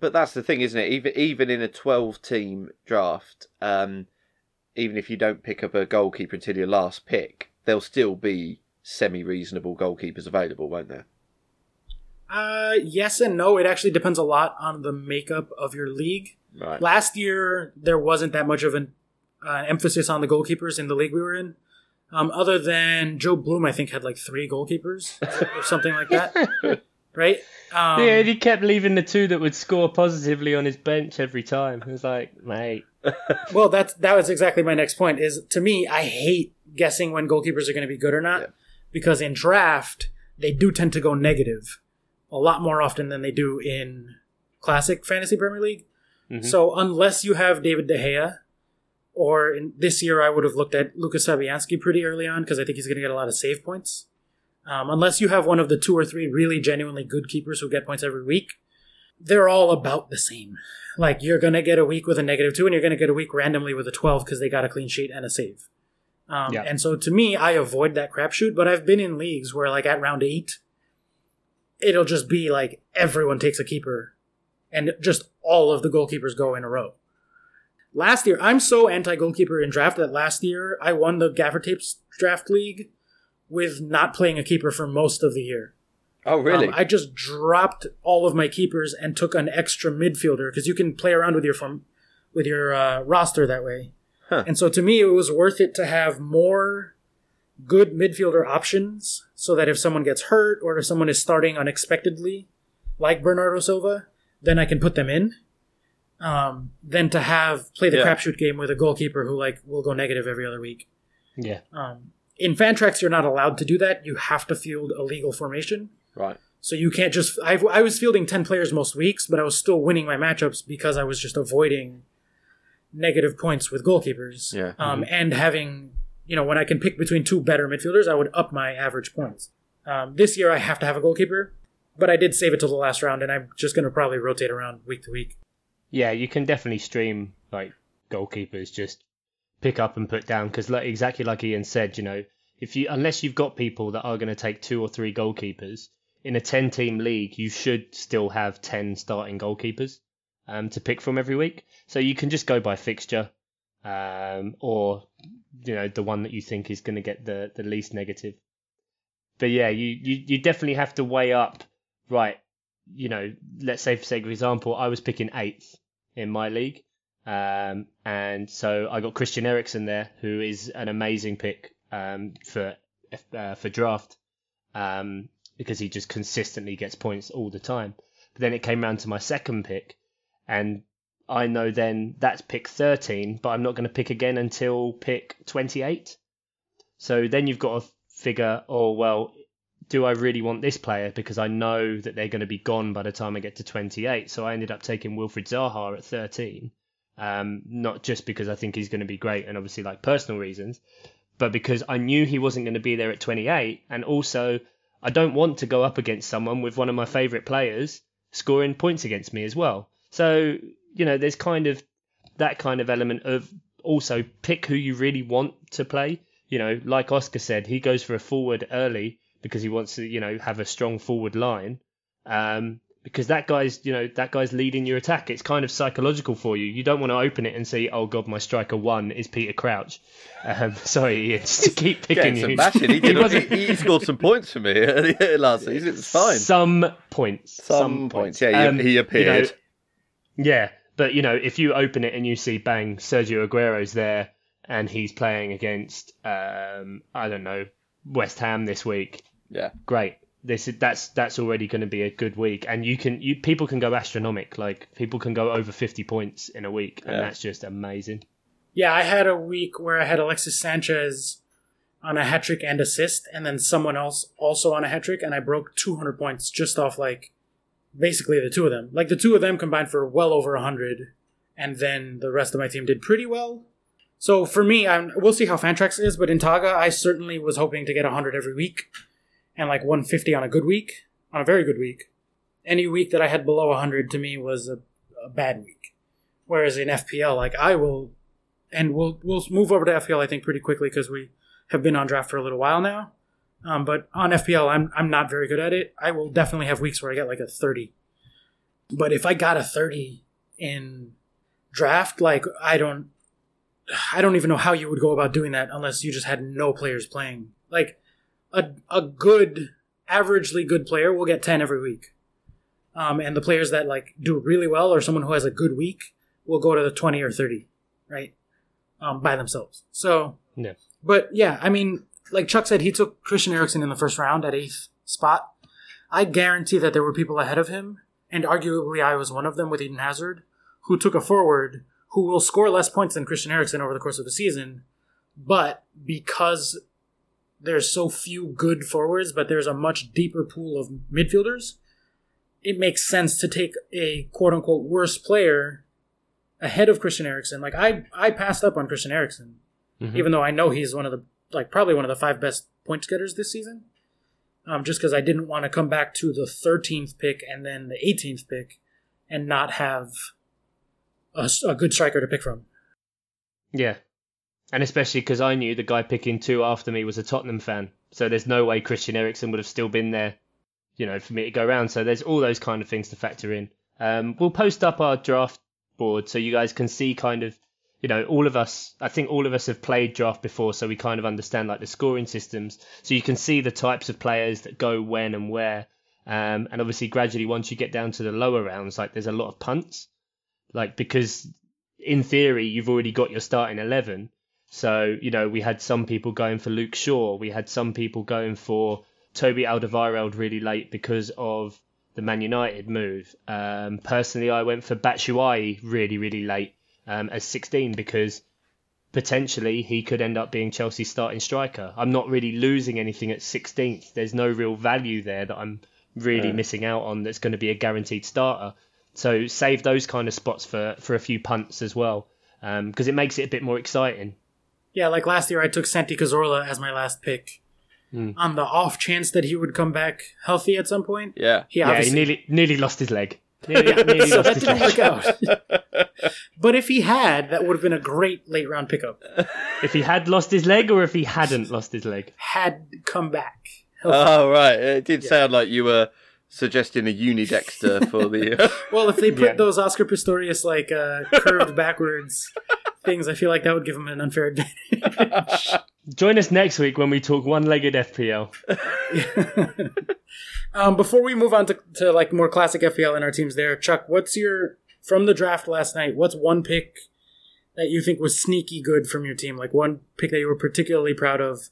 But that's the thing, isn't it? Even even in a twelve-team draft, um, even if you don't pick up a goalkeeper until your last pick, there'll still be semi-reasonable goalkeepers available, won't there? uh, yes and no. It actually depends a lot on the makeup of your league. Right. Last year, there wasn't that much of an uh, emphasis on the goalkeepers in the league we were in. Um, other than Joe Bloom, I think had like three goalkeepers or something like that, right? Um, yeah, and he kept leaving the two that would score positively on his bench every time. It was like, mate. well, that's that was exactly my next point. Is to me, I hate guessing when goalkeepers are going to be good or not Yeah. because in draft they do tend to go negative a lot more often than they do in classic fantasy Premier League. Mhm. So unless you have David De Gea, or in this year I would have looked at Lucas Fabianski pretty early on because I think he's going to get a lot of save points. Um, unless you have one of the two or three really genuinely good keepers who get points every week, they're all about the same. Like you're going to get a week with a negative two, and you're going to get a week randomly with a twelve because they got a clean sheet and a save. Um, Yeah. And so to me, I avoid that crapshoot. But I've been in leagues where, like at round eight, it'll just be like everyone takes a keeper, and just all of the goalkeepers go in a row. Last year, I'm so anti goalkeeper in draft that last year I won the Gaffer Tapes draft league with not playing a keeper for most of the year. Oh, really? Um, I just dropped all of my keepers and took an extra midfielder because you can play around with your form, with your uh, roster that way. Huh. And so to me, it was worth it to have more good midfielder options, so that if someone gets hurt or if someone is starting unexpectedly, like Bernardo Silva, then I can put them in. Um, than to have play the Yeah. crapshoot game with a goalkeeper who like will go negative every other week. Yeah. Um, in Fantrax, you're not allowed to do that. You have to field a legal formation. right. So you can't just. I, I was fielding 10 players most weeks, but I was still winning my matchups because I was just avoiding negative points with goalkeepers. Yeah. Um, And having, you know, when I can pick between two better midfielders, I would up my average points. Um, this year I have to have a goalkeeper, but I did save it till the last round, and I'm just going to probably rotate around week to week. Yeah, you can definitely stream like goalkeepers just pick up and put down because like exactly like Ian said, you know, if you unless you've got people that are going to take two or three goalkeepers in a 10 team league, you should still have 10 starting goalkeepers um, to pick from every week. So you can just go by fixture um, or you know the one that you think is going to get the the least negative. But yeah, you, you you definitely have to weigh up right you know, let's say for sake of example, I was picking eighth in my league, um, and so I got Christian Eriksen there, who is an amazing pick um, for uh, for draft um, because he just consistently gets points all the time. But then it came round to my second pick, and I know then that's pick thirteen, but I'm not going to pick again until pick twenty eight. So then you've got to figure, oh well, do I really want this player because I know that they're going to be gone by the time I get to 28. So I ended up taking Wilfried Zaha at 13. Um, not just because I think he's going to be great and obviously like personal reasons, but because I knew he wasn't going to be there at 28. And also, I don't want to go up against someone with one of my favourite players scoring points against me as well. So, you know, there's kind of that kind of element of also pick who you really want to play. You know, like Oscar said, he goes for a forward early because he wants to, you know, have a strong forward line. Um, because that guy's, you know, that guy's leading your attack. It's kind of psychological for you. You don't want to open it and see, oh god, my striker one is Peter Crouch. Um, sorry, it's to keep picking some you. bashing. He, did, he, he scored some points for me last season. It's fine. Some points. Some, points. Yeah, he, Um, he you know, appeared. Yeah, but you know, if you open it and you see bang, Sergio Aguero's there and he's playing against um, I don't know, West Ham this week, yeah. great. This is that's that's already going to be a good week, and you can you people can go astronomic, like people can go over fifty points in a week, and Yeah. that's just amazing. Yeah, I had a week where I had Alexis Sanchez on a hat trick and assist, and then someone else also on a hat trick, and I broke 200 points just off like basically the two of them. Like the two of them combined for well over 100, and then the rest of my team did pretty well. So for me, I'm, we'll see how Fantrax is, but in Togga, I certainly was hoping to get 100 every week, and like 150 on a good week, on a very good week. Any week that I had below 100 to me was a, a bad week. Whereas in FPL, like I will and we'll we'll move over to FPL I think pretty quickly because we have been on draft for a little while now. Um, but on FPL, I'm I'm not very good at it. I will definitely have weeks where I get like a 30. But if I got a 30 in draft, like I don't I don't even know how you would go about doing that unless you just had no players playing. Like a a good averagely good player will get 10 every week. Um, and the players that like do really well or someone who has a good week will go to the 20 or 30, right? um, by themselves. So, Yeah. but yeah, I mean, like Chuck said, he took Christian Eriksen in the first round at eighth spot. I guarantee that there were people ahead of him, and arguably I was one of them with Eden Hazard, who took a forward who will score less points than Christian Eriksen over the course of the season, but because there's so few good forwards, but there's a much deeper pool of midfielders, it makes sense to take a quote unquote worse player ahead of Christian Eriksen. Like I I passed up on Christian Eriksen, Mhm. even though I know he's one of the like probably one of the five best point getters this season. Um, just because I didn't want to come back to the 13th pick and then the 18th pick and not have a, a good striker to pick from. Yeah. And especially because I knew the guy picking two after me was a Tottenham fan. So there's no way Christian Eriksen would have still been there, you know, for me to go around. So there's all those kind of things to factor in. Um, we'll post up our draft board so you guys can see kind of, you know, all of us, I think all of us have played draft before, so we kind of understand like the scoring systems. So you can see the types of players that go when and where. Um, and obviously, gradually, once you get down to the lower rounds, like there's a lot of punts, like because in theory you've already got your starting eleven. So you know we had some people going for Luke Shaw, we had some people going for Toby Alderweireld really late because of the Man United move. Um, personally, I went for Batshuayi really really late um, as 16 because potentially he could end up being Chelsea's starting striker. I'm not really losing anything at 16th. There's no real value there that I'm really Yeah. missing out on that's going to be a guaranteed starter. So save those kind of spots for, for a few punts as well because it makes it a bit more exciting. Yeah, like last year I took Santi Cazorla as my last pick Hmm. on the off chance that he would come back healthy at some point. Yeah. He Yeah, he obviously nearly nearly lost his leg. Nearly, Yeah, nearly so lost that his didn't leg. work out. but if he had, that would have been a great late round pickup. If he had lost his leg or if he hadn't lost his leg. Had come back. healthy. Oh right, it did sound like you were suggesting a unidexter for the. well, if they put Yeah. those Oscar Pistorius like uh, curved backwards things, I feel like that would give him an unfair advantage. Join us next week when we talk one-legged FPL. um, before we move on to, to like more classic FPL in our teams, there, Chuck, what's your from the draft last night? What's one pick that you think was sneaky good from your team? Like one pick that you were particularly proud of?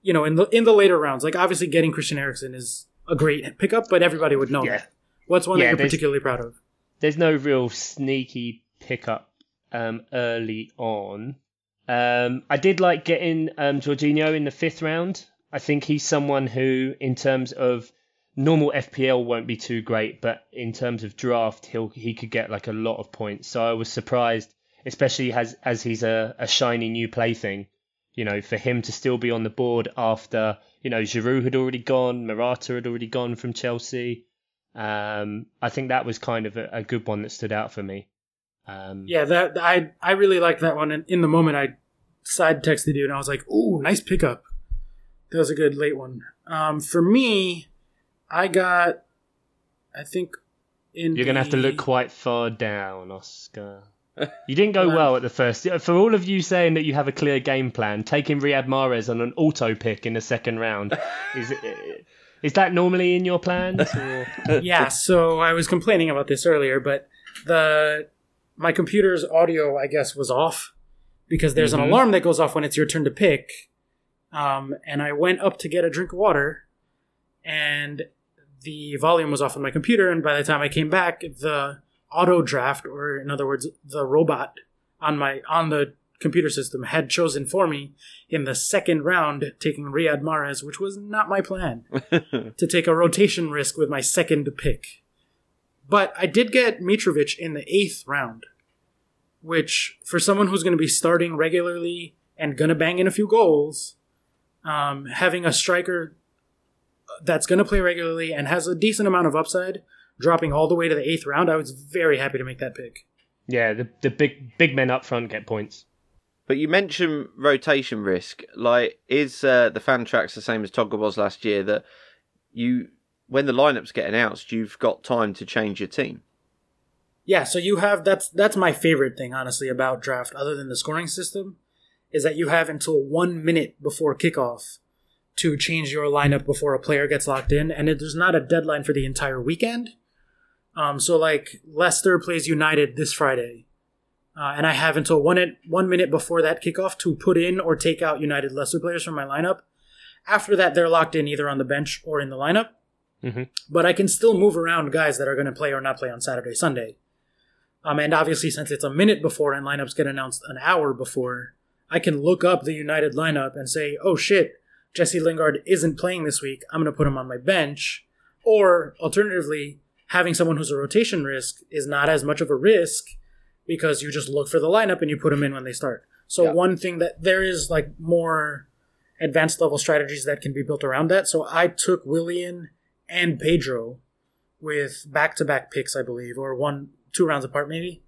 You know, in the in the later rounds, like obviously getting Christian Eriksen is a great pickup, but everybody would know Yeah. that. What's one Yeah, that you're particularly proud of? there's no real sneaky pickup um, early on. Um, I did like getting um, Jorginho in the fifth round I think he's someone who, in terms of normal FPL, won't be too great, but in terms of draft, he'll he could get like a lot of points. So I was surprised, especially as as he's a, a shiny new plaything. You know, for him to still be on the board after you know Giroud had already gone, Morata had already gone from Chelsea. Um, I think that was kind of a, a good one that stood out for me. Um, Yeah, that I I really liked that one. And in the moment, I side texted you, and I was like, "Ooh, nice pickup." That was a good late one. Um, for me, I got, I think, in You're going to have to look quite far down, Oscar. You didn't go well at the first. For all of you saying that you have a clear game plan, taking Riyad Mahrez on an auto pick in the second round is is that normally in your plans? Or? yeah, so I was complaining about this earlier, but the my computer's audio, I guess, was off because there's Mhm. an alarm that goes off when it's your turn to pick. Um, and I went up to get a drink of water, and the volume was off on my computer. And by the time I came back, the auto draft, or in other words, the robot on my on the computer system, had chosen for me in the second round, taking Riyad Mahrez, which was not my plan to take a rotation risk with my second pick. But I did get Mitrovic in the eighth round, which for someone who's going to be starting regularly and going to bang in a few goals, um, having a striker that's going to play regularly and has a decent amount of upside, dropping all the way to the eighth round, I was very happy to make that pick. Yeah, the the big big men up front get points. But you mentioned rotation risk. Like, is uh, the Fantrax the same as Togga was last year? That you, when the lineups get announced, you've got time to change your team. Yeah, so you have that's that's my favorite thing honestly about draft other than the scoring system is that you have until 1 minute before kickoff to change your lineup before a player gets locked in and it, there's not a deadline for the entire weekend. Um so like Leicester plays United this Friday. Uh, and I have until one, one minute before that kickoff to put in or take out United Leicester players from my lineup. After that, they're locked in either on the bench or in the lineup. Mhm. But I can still move around guys that are going to play or not play on Saturday, Sunday. Um, and obviously, since it's a minute before and lineups get announced an hour before, I can look up the United lineup and say, oh shit, Jesse Lingard isn't playing this week. I'm going to put him on my bench. Or alternatively, having someone who's a rotation risk is not as much of a risk because you just look for the lineup and you put them in when they start. So, Yeah. one thing that there is like more advanced level strategies that can be built around that. So, I took Willian and Pedro with back to back picks, I believe, or one, two rounds apart maybe.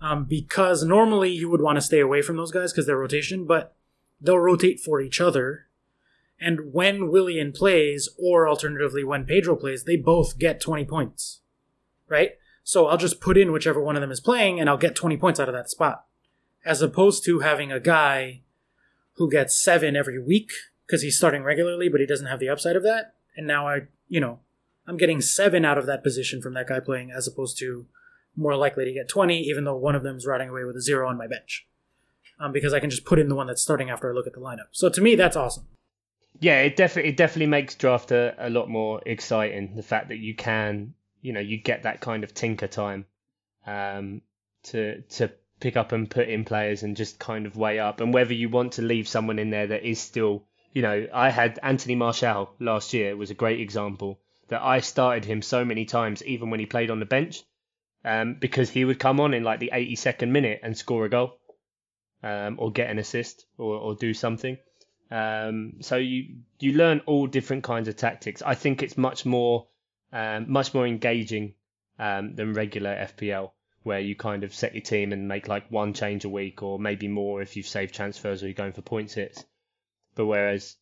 Um, because normally you would want to stay away from those guys because they're rotation, but they'll rotate for each other. And when Willian plays, or alternatively when Pedro plays, they both get 20 points. Right? So I'll just put in whichever one of them is playing and I'll get 20 points out of that spot. As opposed to having a guy who gets seven every week because he's starting regularly, but he doesn't have the upside of that. And now I, you know, I'm getting seven out of that position from that guy playing as opposed to more likely to get 20, even though one of them is riding away with a zero on my bench. Um, because I can just put in the one that's starting after I look at the lineup. So to me, that's awesome. Yeah, it definitely it definitely makes draft a, a lot more exciting. The fact that you can, you know, you get that kind of tinker time um, to to pick up and put in players and just kind of weigh up, and whether you want to leave someone in there that is still, you know, I had Anthony Martial last year was a great example that I started him so many times, even when he played on the bench, um, because he would come on in like the 82nd minute and score a goal, um, or get an assist, or, or do something. Um, so you you learn all different kinds of tactics. I think it's much more um, much more engaging um, than regular FPL, where you kind of set your team and make like one change a week, or maybe more if you've saved transfers or you're going for points hits. But whereas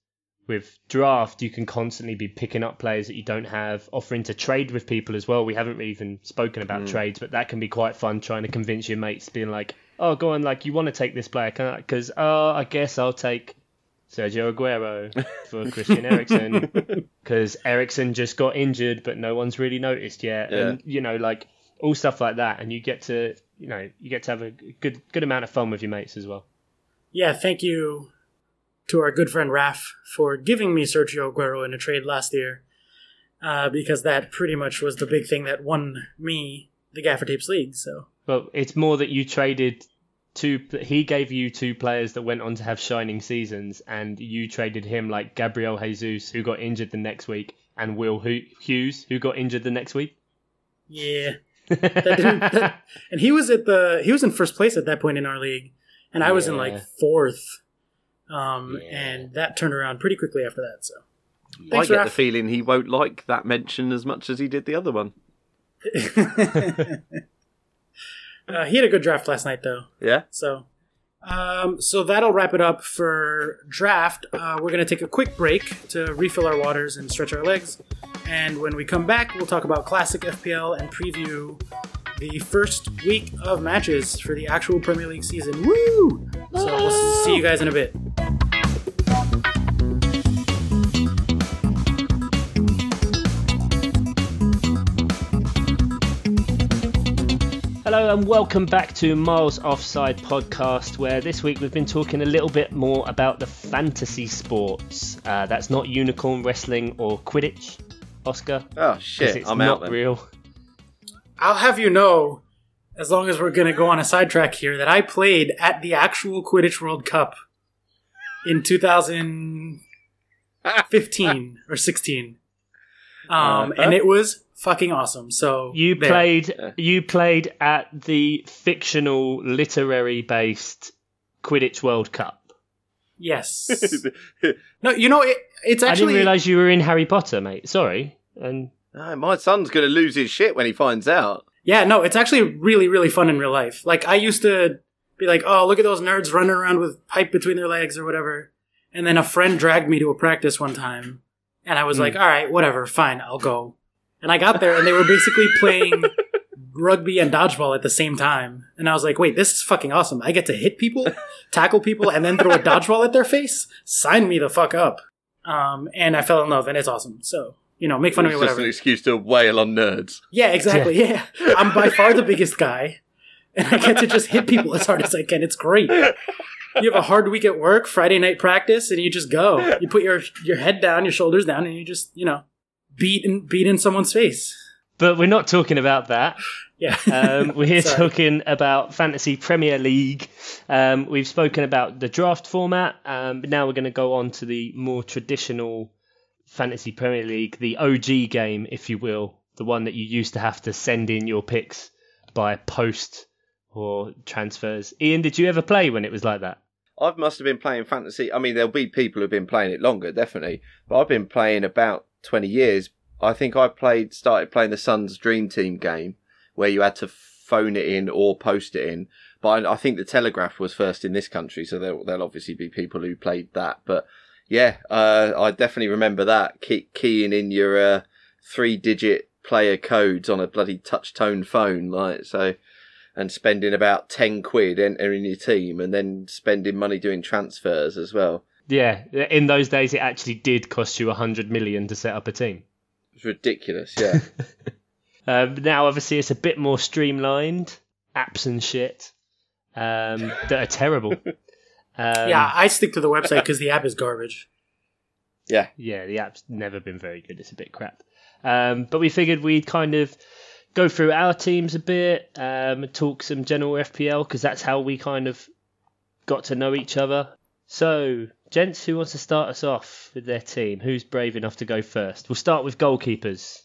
with draft, you can constantly be picking up players that you don't have, offering to trade with people as well. We haven't really even spoken about Mm. trades, but that can be quite fun trying to convince your mates, being like, "Oh, go on, like you want to take this player, can Because oh, I guess I'll take Sergio Aguero for Christian Eriksen because Eriksen just got injured, but no one's really noticed yet, Yeah. and you know, like all stuff like that, and you get to, you know, you get to have a good good amount of fun with your mates as well. Yeah, thank you to our good friend Raf for giving me Sergio Aguero in a trade last year, uh, because that pretty much was the big thing that won me the Gaffer Tapes League. So But it's more that you traded two. He gave you two players that went on to have shining seasons, and you traded him like Gabriel Jesus, who got injured the next week, and Will Hughes, who got injured the next week. Yeah. That and he was at the he was in first place at that point in our league, and I was in like fourth. Um, Yeah. and that turned around pretty quickly after that. So I Thanks, get Raph. the feeling he won't like that mention as much as he did the other one. uh, he had a good draft last night, though. Yeah. So, um, so that'll wrap it up for draft. Uh, we're gonna take a quick break to refill our waters and stretch our legs, and when we come back, we'll talk about classic FPL and preview the first week of matches for the actual Premier League season. Woo! So we'll see you guys in a bit. Hello and welcome back to Miles Offside podcast, where this week we've been talking a little bit more about the fantasy sports. Uh, that's not unicorn wrestling or Quidditch, Oscar. Oh 'cause shit! it's I'm not out then. real. I'll have you know, as long as we're going to go on a sidetrack here, that I played at the actual Quidditch World Cup in 2015 or 16. Um, Uh-huh. and it was fucking awesome. So You there. played. Yeah. You played at the fictional, literary-based Quidditch World Cup. Yes. no, you know, it, it's actually. I actually. didn't realise you were in Harry Potter, mate. Sorry. And No, my son's gonna lose his shit when he finds out. Yeah, no, it's actually really, really fun in real life. Like, I used to be like, oh, look at those nerds running around with pipe between their legs or whatever. And then a friend dragged me to a practice one time. And I was hmm. like, all right, whatever, fine, I'll go. And I got there and they were basically playing rugby and dodgeball at the same time. And I was like, wait, this is fucking awesome. I get to hit people, tackle people, and then throw a dodgeball at their face? Sign me the fuck up. Um, and I fell in love and it's awesome. So, you know, make fun of me, It's just whatever. an excuse to wail on nerds. Yeah, exactly. Yeah. I'm by far the biggest guy, and I get to just hit people as hard as I can. It's great. You have a hard week at work, Friday night practice, and you just go. You put your your head down, your shoulders down, and you just you know beat in, beat in someone's face. but we're not talking about that. Yeah. Um, we're here Sorry. talking about Fantasy Premier League. Um, we've spoken about the draft format, um, but now we're going to go on to the more traditional Fantasy Premier League, the OG game, if you will, the one that you used to have to send in your picks by post or transfers. Ian, did you ever play when it was like that? I must have been playing fantasy. I mean, there'll be people who've been playing it longer, definitely. But I've been playing about twenty years. I think I played started playing the Suns Dream Team game where you had to phone it in or post it in. But I, I think the Telegraph was first in this country, so there, there'll obviously be people who played that. But yeah, uh, I definitely remember that key, keying in your uh, three-digit player codes on a bloody touch-tone phone, like so and spending about 10 quid entering your team and then spending money doing transfers as well. Yeah, in those days it actually did cost you a 100 million to set up a team. It's ridiculous, yeah. Um, now, obviously, it's a bit more streamlined. Apps and shit um, that are terrible. Um, yeah, I stick to the website because the app is garbage. yeah. yeah, the app's never been very good. It's a bit crap. Um, but we figured we'd kind of go through our teams a bit, um, talk some general FPL because that's how we kind of got to know each other. So, gents, who wants to start us off with their team? Who's brave enough to go first? We'll start with goalkeepers.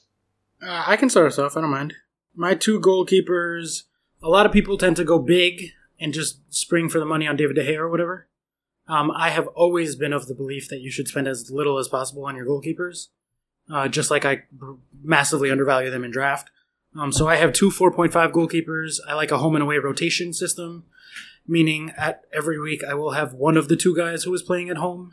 Uh, I can start us off. I don't mind. My two goalkeepers. A lot of people tend to go big and just spring for the money on David De Gea or whatever. Um, I have always been of the belief that you should spend as little as possible on your goalkeepers, uh, just like I massively undervalue them in draft. Um, so I have two 4.5 goalkeepers. I like a home and away rotation system, meaning at every week I will have one of the two guys who is playing at home.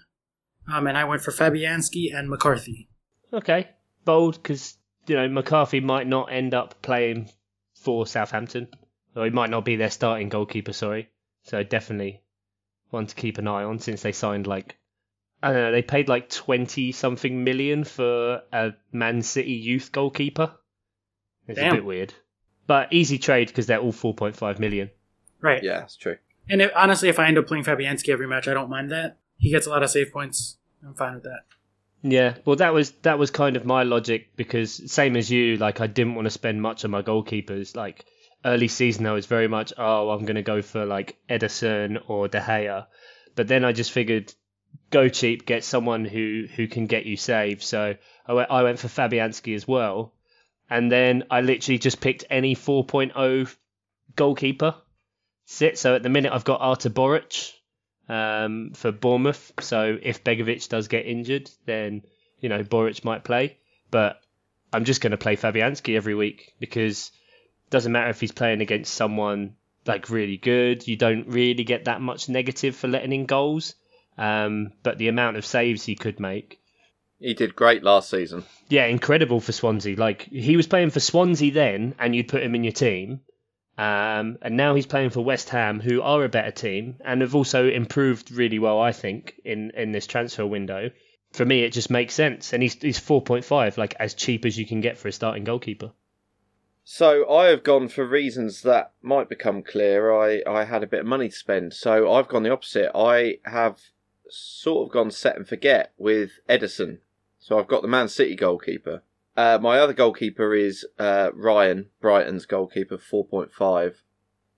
Um, and I went for Fabianski and McCarthy. Okay, bold because you know McCarthy might not end up playing for Southampton, or he might not be their starting goalkeeper. Sorry, so definitely one to keep an eye on since they signed like I don't know they paid like twenty something million for a Man City youth goalkeeper. It's Damn. a bit weird, but easy trade because they're all four point five million. Right. Yeah, that's true. And if, honestly, if I end up playing Fabianski every match, I don't mind that. He gets a lot of save points. I'm fine with that. Yeah, well, that was that was kind of my logic because same as you, like I didn't want to spend much on my goalkeepers. Like early season I was very much oh I'm going to go for like Ederson or De Gea, but then I just figured go cheap, get someone who who can get you saved. So I went, I went for Fabianski as well, and then I literally just picked any 4.0 goalkeeper. Sit. So at the minute I've got Artur Boruc um, for Bournemouth. So if Begovic does get injured, then you know Boric might play. But I'm just going to play Fabianski every week because it doesn't matter if he's playing against someone like really good. You don't really get that much negative for letting in goals. Um, but the amount of saves he could make. He did great last season. Yeah, incredible for Swansea. Like he was playing for Swansea then, and you'd put him in your team. Um, and now he's playing for West Ham, who are a better team and have also improved really well, I think, in, in this transfer window. For me, it just makes sense. And he's, he's 4.5, like as cheap as you can get for a starting goalkeeper. So I have gone for reasons that might become clear. I, I had a bit of money to spend. So I've gone the opposite. I have sort of gone set and forget with Ederson. So I've got the Man City goalkeeper. Uh, my other goalkeeper is uh, Ryan, Brighton's goalkeeper, 4.5.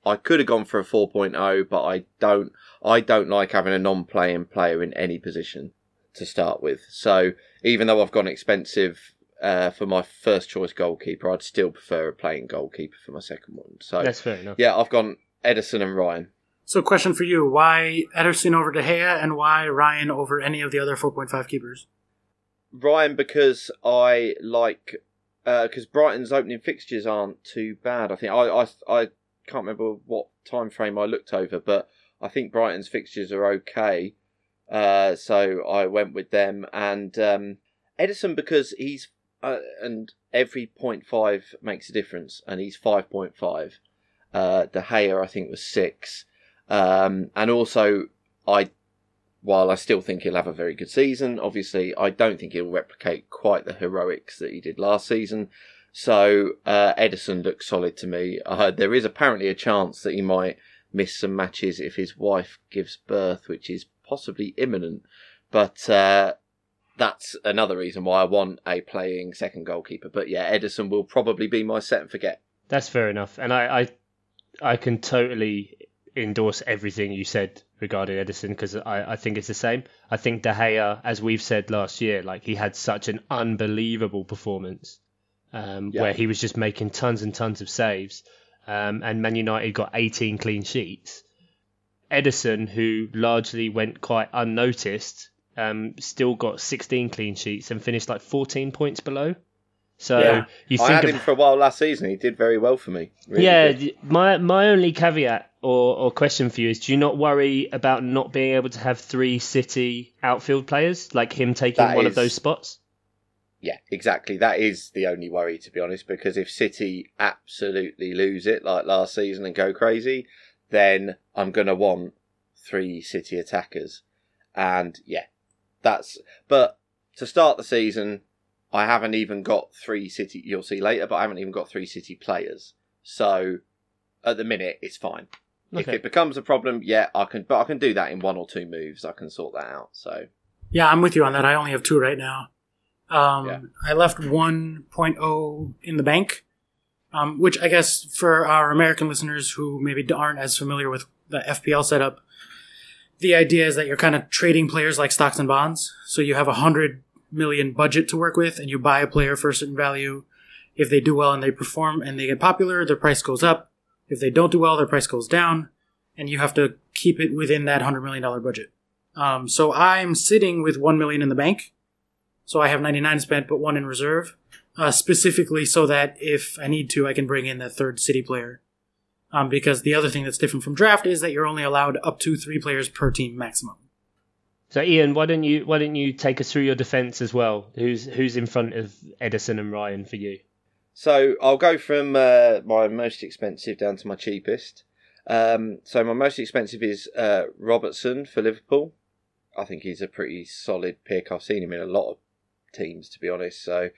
I could have gone for a 4.0, but I don't. I don't like having a non-playing player in any position to start with. So even though I've gone expensive uh, for my first choice goalkeeper, I'd still prefer a playing goalkeeper for my second one. So that's fair enough. Yeah, I've gone Ederson and Ryan. So, question for you: Why Ederson over De Gea, and why Ryan over any of the other 4.5 keepers? Ryan because I like because uh, Brighton's opening fixtures aren't too bad. I think I, I I can't remember what time frame I looked over, but I think Brighton's fixtures are okay. Uh, so I went with them and um, Ederson because he's uh, and every 0.5 makes a difference, and he's 5.5. Uh, De Gea, I think, was six. Um, and also, I while I still think he'll have a very good season, obviously I don't think he'll replicate quite the heroics that he did last season. So uh, Ederson looks solid to me. Uh, there is apparently a chance that he might miss some matches if his wife gives birth, which is possibly imminent. But uh, that's another reason why I want a playing second goalkeeper. But yeah, Ederson will probably be my set and forget. That's fair enough, and I I, I can totally endorse everything you said regarding Ederson because I, I think it's the same. I think De Gea, as we've said last year, like he had such an unbelievable performance um, yeah. where he was just making tons and tons of saves, um, and Man United got 18 clean sheets. Ederson, who largely went quite unnoticed, um, still got 16 clean sheets and finished like 14 points below. So yeah. you think I had him for a while last season. He did very well for me. Really yeah, my my only caveat or, or question for you is: Do you not worry about not being able to have three City outfield players, like him taking that one is, of those spots? Yeah, exactly. That is the only worry, to be honest. Because if City absolutely lose it like last season and go crazy, then I'm going to want three City attackers. And yeah, that's. But to start the season, I haven't even got three City. You'll see later, but I haven't even got three City players. So at the minute, it's fine. Okay. If it becomes a problem, yeah, I can. But I can do that in one or two moves. I can sort that out. So yeah, I'm with you on that. I only have two right now. Um, yeah. I left 1.0 in the bank, um, which I guess for our American listeners who maybe aren't as familiar with the FPL setup, the idea is that you're kind of trading players like stocks and bonds. So you have a hundred million budget to work with, and you buy a player for a certain value. If they do well and they perform and they get popular, their price goes up. If they don't do well, their price goes down, and you have to keep it within that hundred million dollar budget. Um, so I'm sitting with one million in the bank, so I have 99 spent, but one in reserve, uh, specifically so that if I need to, I can bring in that third city player. Um, because the other thing that's different from draft is that you're only allowed up to three players per team maximum. So Ian, why don't you why don't you take us through your defence as well? Who's who's in front of Ederson and Ryan for you? So I'll go from uh, my most expensive down to my cheapest. Um, so my most expensive is uh, Robertson for Liverpool. I think he's a pretty solid pick. I've seen him in a lot of teams, to be honest. So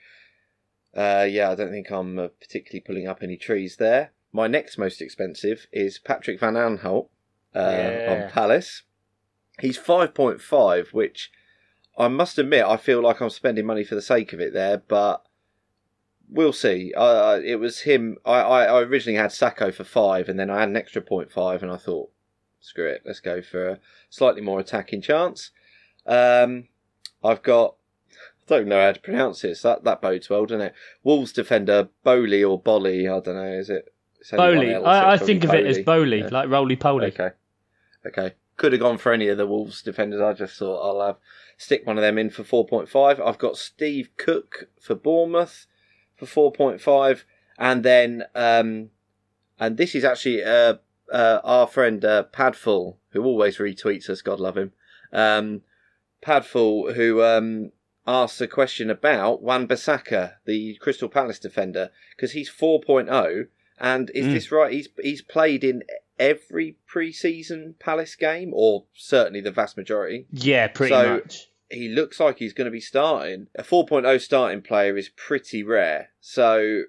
uh, yeah, I don't think I'm uh, particularly pulling up any trees there. My next most expensive is Patrick Van Aanholt uh, yeah. on Palace. He's 5.5, which I must admit, I feel like I'm spending money for the sake of it there, but we'll see. Uh, it was him. I, I, I originally had Sakho for five, and then I had an extra point five, and I thought, screw it, let's go for a slightly more attacking chance. Um, I've got. I don't know how to pronounce this. That that bodes well, doesn't it? Wolves defender Bowley or Bolly. I don't know. Is it? Bowley. I, I think of probably it as Bowley. Bowley, Yeah. like roly poly. Okay. Okay. Could have gone for any of the Wolves defenders. I just thought I'll have stick one of them in for 4.5. I've got Steve Cook for Bournemouth for 4.5. And then, um, and this is actually uh, uh, our friend uh, Padful, who always retweets us, God love him. Um, Padful, who um, asked a question about Wan Bissaka, the Crystal Palace defender, because he's 4.0. And is Mm. this right? He's he's played in every pre-season Palace game, or certainly the vast majority. Yeah, pretty So- much. He looks like he's going to be starting. A 4.0 starting player is pretty rare. So,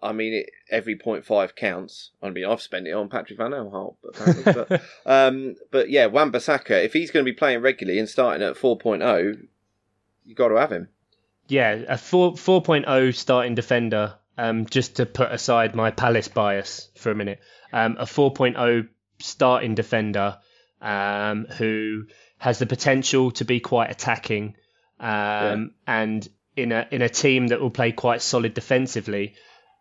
I mean, it, every 0.5 counts. I mean, I've spent it on Patrick Van Aanholt, but, but um, but yeah, Wan Bissaka, if he's going to be playing regularly and starting at 4.0, you've got to have him. Yeah, a 4 4.0 starting defender. Um, just to put aside my Palace bias for a minute, um, a 4.0 starting defender um, who has the potential to be quite attacking, um, and in a in a team that will play quite solid defensively,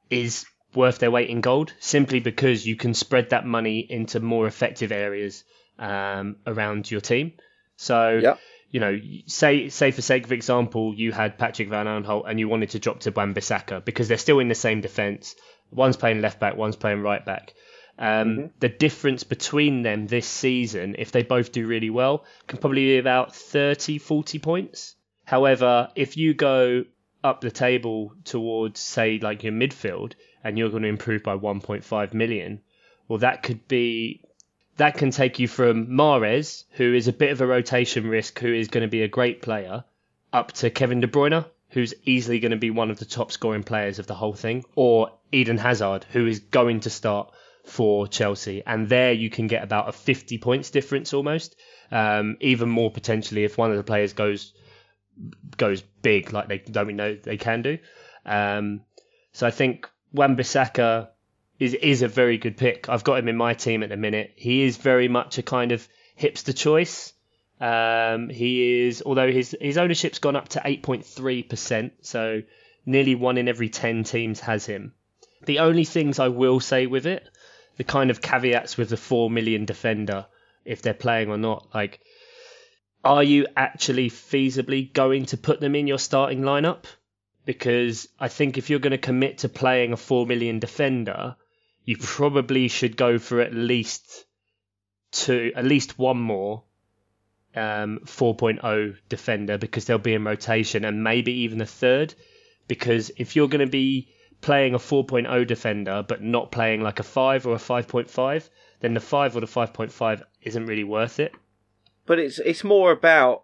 is worth their weight in gold. Simply because you can spread that money into more effective areas um, around your team. So Yeah. you know, say say for sake of example, you had Patrick Van Aanholt and you wanted to drop to Wan-Bissaka because they're still in the same defence. One's playing left back, one's playing right back. Um, The difference between them this season, if they both do really well, can probably be about 30, 40 points. However, if you go up the table towards, say, like your midfield, and you're going to improve by 1.5 million, well, that could be that can take you from Mahrez, who is a bit of a rotation risk, who is going to be a great player, up to Kevin De Bruyne, who's easily going to be one of the top scoring players of the whole thing, or Eden Hazard, who is going to start for Chelsea. And there you can get about a 50 points difference almost, um, even more potentially if one of the players goes goes big, like they don't we know they can do. Um, so I think Wan-Bissaka is is a very good pick. I've got him in my team at the minute. He is very much a kind of hipster choice. Um, he is, although his his ownership's gone up to 8.3 percent, so nearly one in every ten teams has him. The only things I will say with it, the kind of caveats with the four million defender, if they're playing or not, like, are you actually feasibly going to put them in your starting lineup? Because I think if you're going to commit to playing a four million defender, you probably should go for at least two, at least one more um, 4.0 defender because they'll be in rotation and maybe even a third. Because if you're going to be playing a 4.0 defender but not playing like a 5 or a 5.5, then the 5 or the 5.5 isn't really worth it. But it's it's more about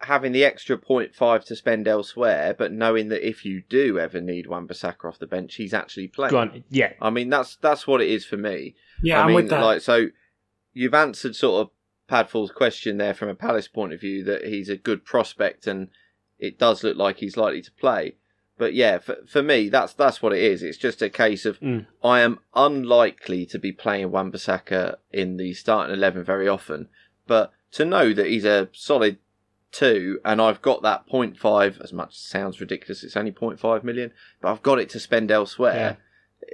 having the extra 0.5 to spend elsewhere, but knowing that if you do ever need Wan Bissaka off the bench, he's actually playing. Granted, yeah, I mean, that's that's what it is for me. Yeah, I I'm mean, with that. like, so you've answered sort of Padful's question there from a Palace point of view that he's a good prospect and it does look like he's likely to play. But yeah, for, for me, that's that's what it is. It's just a case of Mm. I am unlikely to be playing Wan-Bissaka in the starting eleven very often, but to know that he's a solid two, and I've got that 0.5, as much as sounds ridiculous, it's only 0.5 million, but I've got it to spend elsewhere.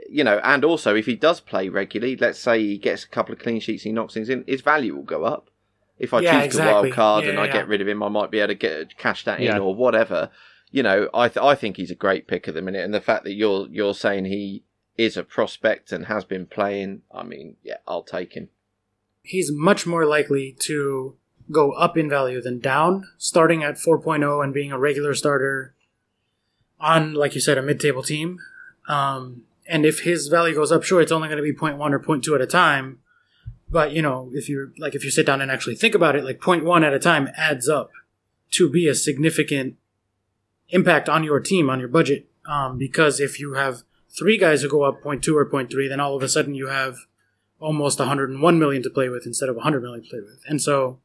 You know, and also if he does play regularly, let's say he gets a couple of clean sheets, he knocks things in, his value will go up. If I Yeah, choose exactly. to wild card and Yeah, I get rid of him, I might be able to get cash that in or whatever. You know, I th- I think he's a great pick at the minute, and the fact that you're you're saying he is a prospect and has been playing, I mean, yeah, I'll take him. he's much more likely to go up in value than down, starting at 4.0 and being a regular starter on, like you said, a mid-table team. Um, and if his value goes up, sure, it's only going to be 0.1 or 0.2 at a time. But you know, if you like, if you sit down and actually think about it, like 0.1 at a time adds up to be a significant impact on your team, on your budget. Um, because if you have three guys who go up 0.2 or 0.3, then all of a sudden you have almost 101 million to play with instead of 100 million to play with. And so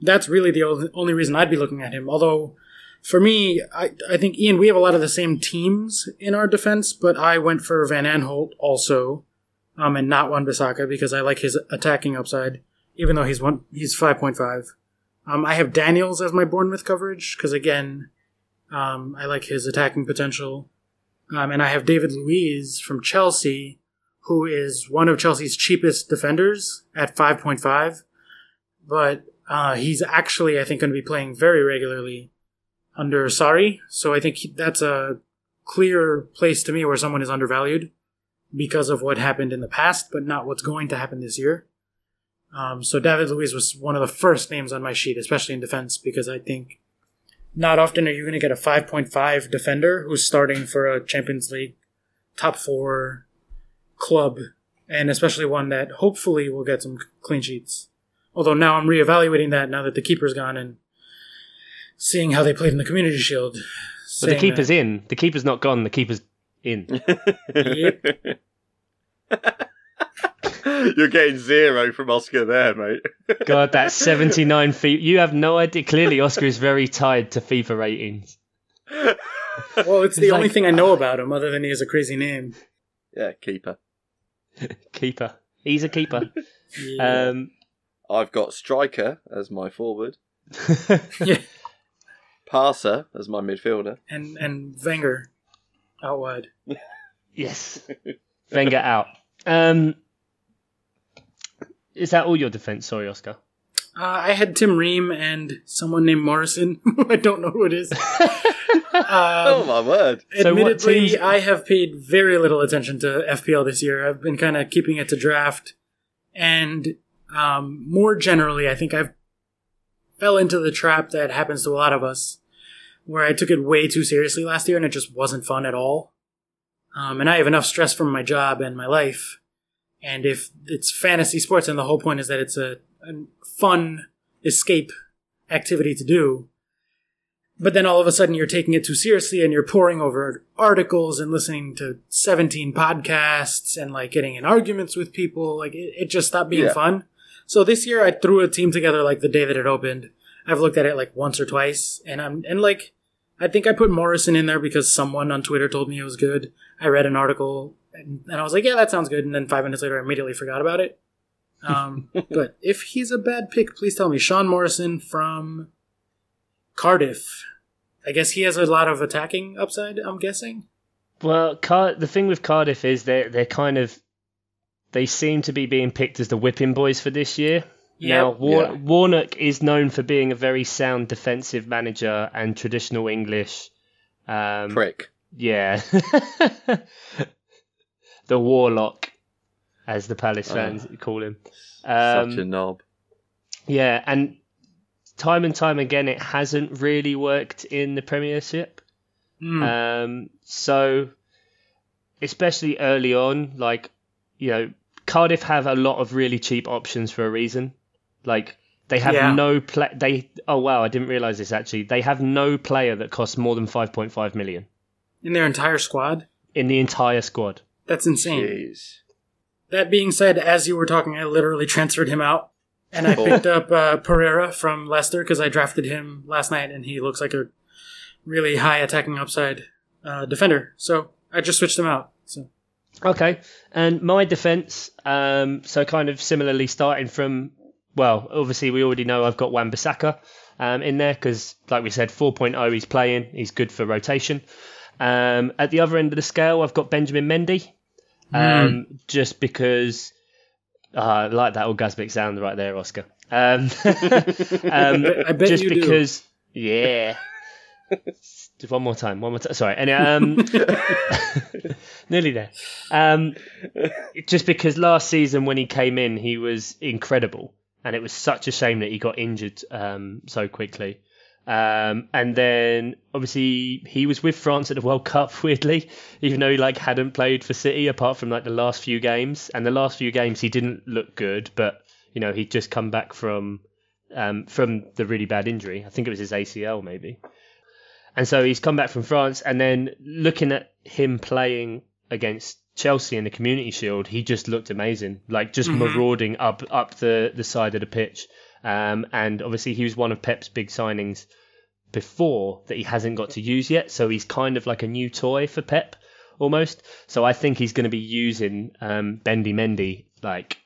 that's really the only- reason I'd be looking at him. Although For me, I, I think Ian, we have a lot of the same teams in our defense, but I went for Van Aanholt also, um, and not Wan Bissaka because I like his attacking upside, even though he's one he's five point five. Um, I have Daniels as my Bournemouth coverage because again, um, I like his attacking potential, um, and I have David Luiz from Chelsea, who is one of Chelsea's cheapest defenders at five point five, but uh, he's actually I think going to be playing very regularly under Sarri, so I think that's a clear place to me where someone is undervalued because of what happened in the past, but not what's going to happen this year. Um, so David Luiz was one of the first names on my sheet, especially in defense, because I think not often are you going to get a 5.5 defender who's starting for a Champions League top four club, and especially one that hopefully will get some clean sheets. Although now I'm reevaluating that now that the keeper's gone and seeing how they played in the Community Shield. But the keeper's that, in. The keeper's not gone. The keeper's in. yep. You're getting zero from Oscar there, mate. God, that's 79 feet. You have no idea. Clearly, Oscar is very tied to FIFA ratings. Well, it's the it's only like, thing I know about him, other than he has a crazy name. Yeah, keeper. keeper. He's a keeper. yeah. Um, I've got striker as my forward. yeah. Passer as my midfielder. And and Wenger out wide. yes. Wenger out. Um, is that all your defense? Sorry, Oscar. Uh, I had Tim Ream and someone named Morrison. I don't know who it is. um, oh my word! Admittedly, so I have paid very little attention to FPL this year. I've been kind of keeping it to draft, and um, more generally, I think I've fell into the trap that happens to a lot of us, where I took it way too seriously last year, and it just wasn't fun at all. Um, and I have enough stress from my job and my life and if it's fantasy sports and the whole point is that it's a, a fun escape activity to do, but then all of a sudden you're taking it too seriously and you're poring over articles and listening to 17 podcasts and like getting in arguments with people. Like it, it just stopped being yeah. fun. So this year i threw a team together like the day that it opened. I've looked at it like once or twice. And i'm and like i think i put morrison in there because someone on twitter told me it was good. I read an article and, and I was like, yeah, that sounds good. And then five minutes later, I immediately forgot about it. Um, but if he's a bad pick, please tell me. Sean Morrison from Cardiff. I guess he has a lot of attacking upside. I'm guessing. Well, Car- the thing with Cardiff is they're they're kind of they seem to be being picked as the whipping boys for this year. Yep. Now, War- yeah. Warnock is known for being a very sound defensive manager and traditional English um, prick. Yeah, the Warlock, as the Palace oh. fans call him. Um, such a knob. Yeah, and time and time again, it hasn't really worked in the Premiership. Mm. Um, so, especially early on, like you know, Cardiff have a lot of really cheap options for a reason. Like they have yeah. no play. They oh wow, I didn't realize this actually. They have no player that costs more than five point five million in their entire squad. In the entire squad. That's insane. Jeez. That being said, as you were talking, I literally transferred him out, and I picked up uh, Pereira from Leicester because I drafted him last night, and he looks like a really high attacking upside uh, defender. So I just switched him out. So okay, and my defense, um, so kind of similarly starting from well, obviously we already know I've got Wan Bissaka um, in there because, like we said, 4.0 he's playing, he's good for rotation. Um, at the other end of the scale, I've got Benjamin Mendy, um, mm. just because uh, I like that orgasmic sound right there, Oscar. Um, um, I bet just because, do. yeah. one more time, one more time. Sorry, anyway, um, nearly there. Um, just because last season when he came in, he was incredible, and it was such a shame that he got injured um, so quickly. Um, and then obviously he was with France at the World Cup, weirdly, even though he like hadn't played for City apart from like the last few games. And the last few games he didn't look good, but you know he'd just come back from um, from the really bad injury. I think it was his ACL maybe. And so he's come back from France, and then looking at him playing against Chelsea in the Community Shield, he just looked amazing, like just mm-hmm. marauding up up the the side of the pitch. Um, and obviously, he was one of Pep's big signings before that he hasn't got to use yet. So he's kind of like a new toy for Pep almost. So I think he's going to be using um, Bendy Mendy like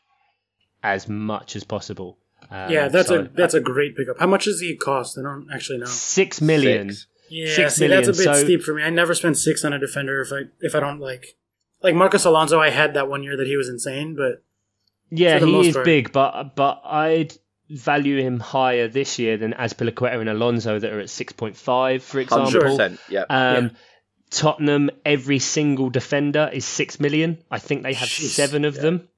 as much as possible. Um, yeah, that's so a that's a great pickup. How much does he cost? I don't actually know. six million. Six. Yeah, Six see, that's a bit so- steep for me. I never spend six on a defender if I if I don't like like Marcos Alonso. I had that one year that he was insane, but Yeah, for he is part. big, but but I'd value him higher this year than Azpilicueta and Alonso that are at six point five, for example. Hundred percent. Yeah. Um, Yeah. Tottenham, every single defender is six million. I think they have Jeez, seven of yeah. them.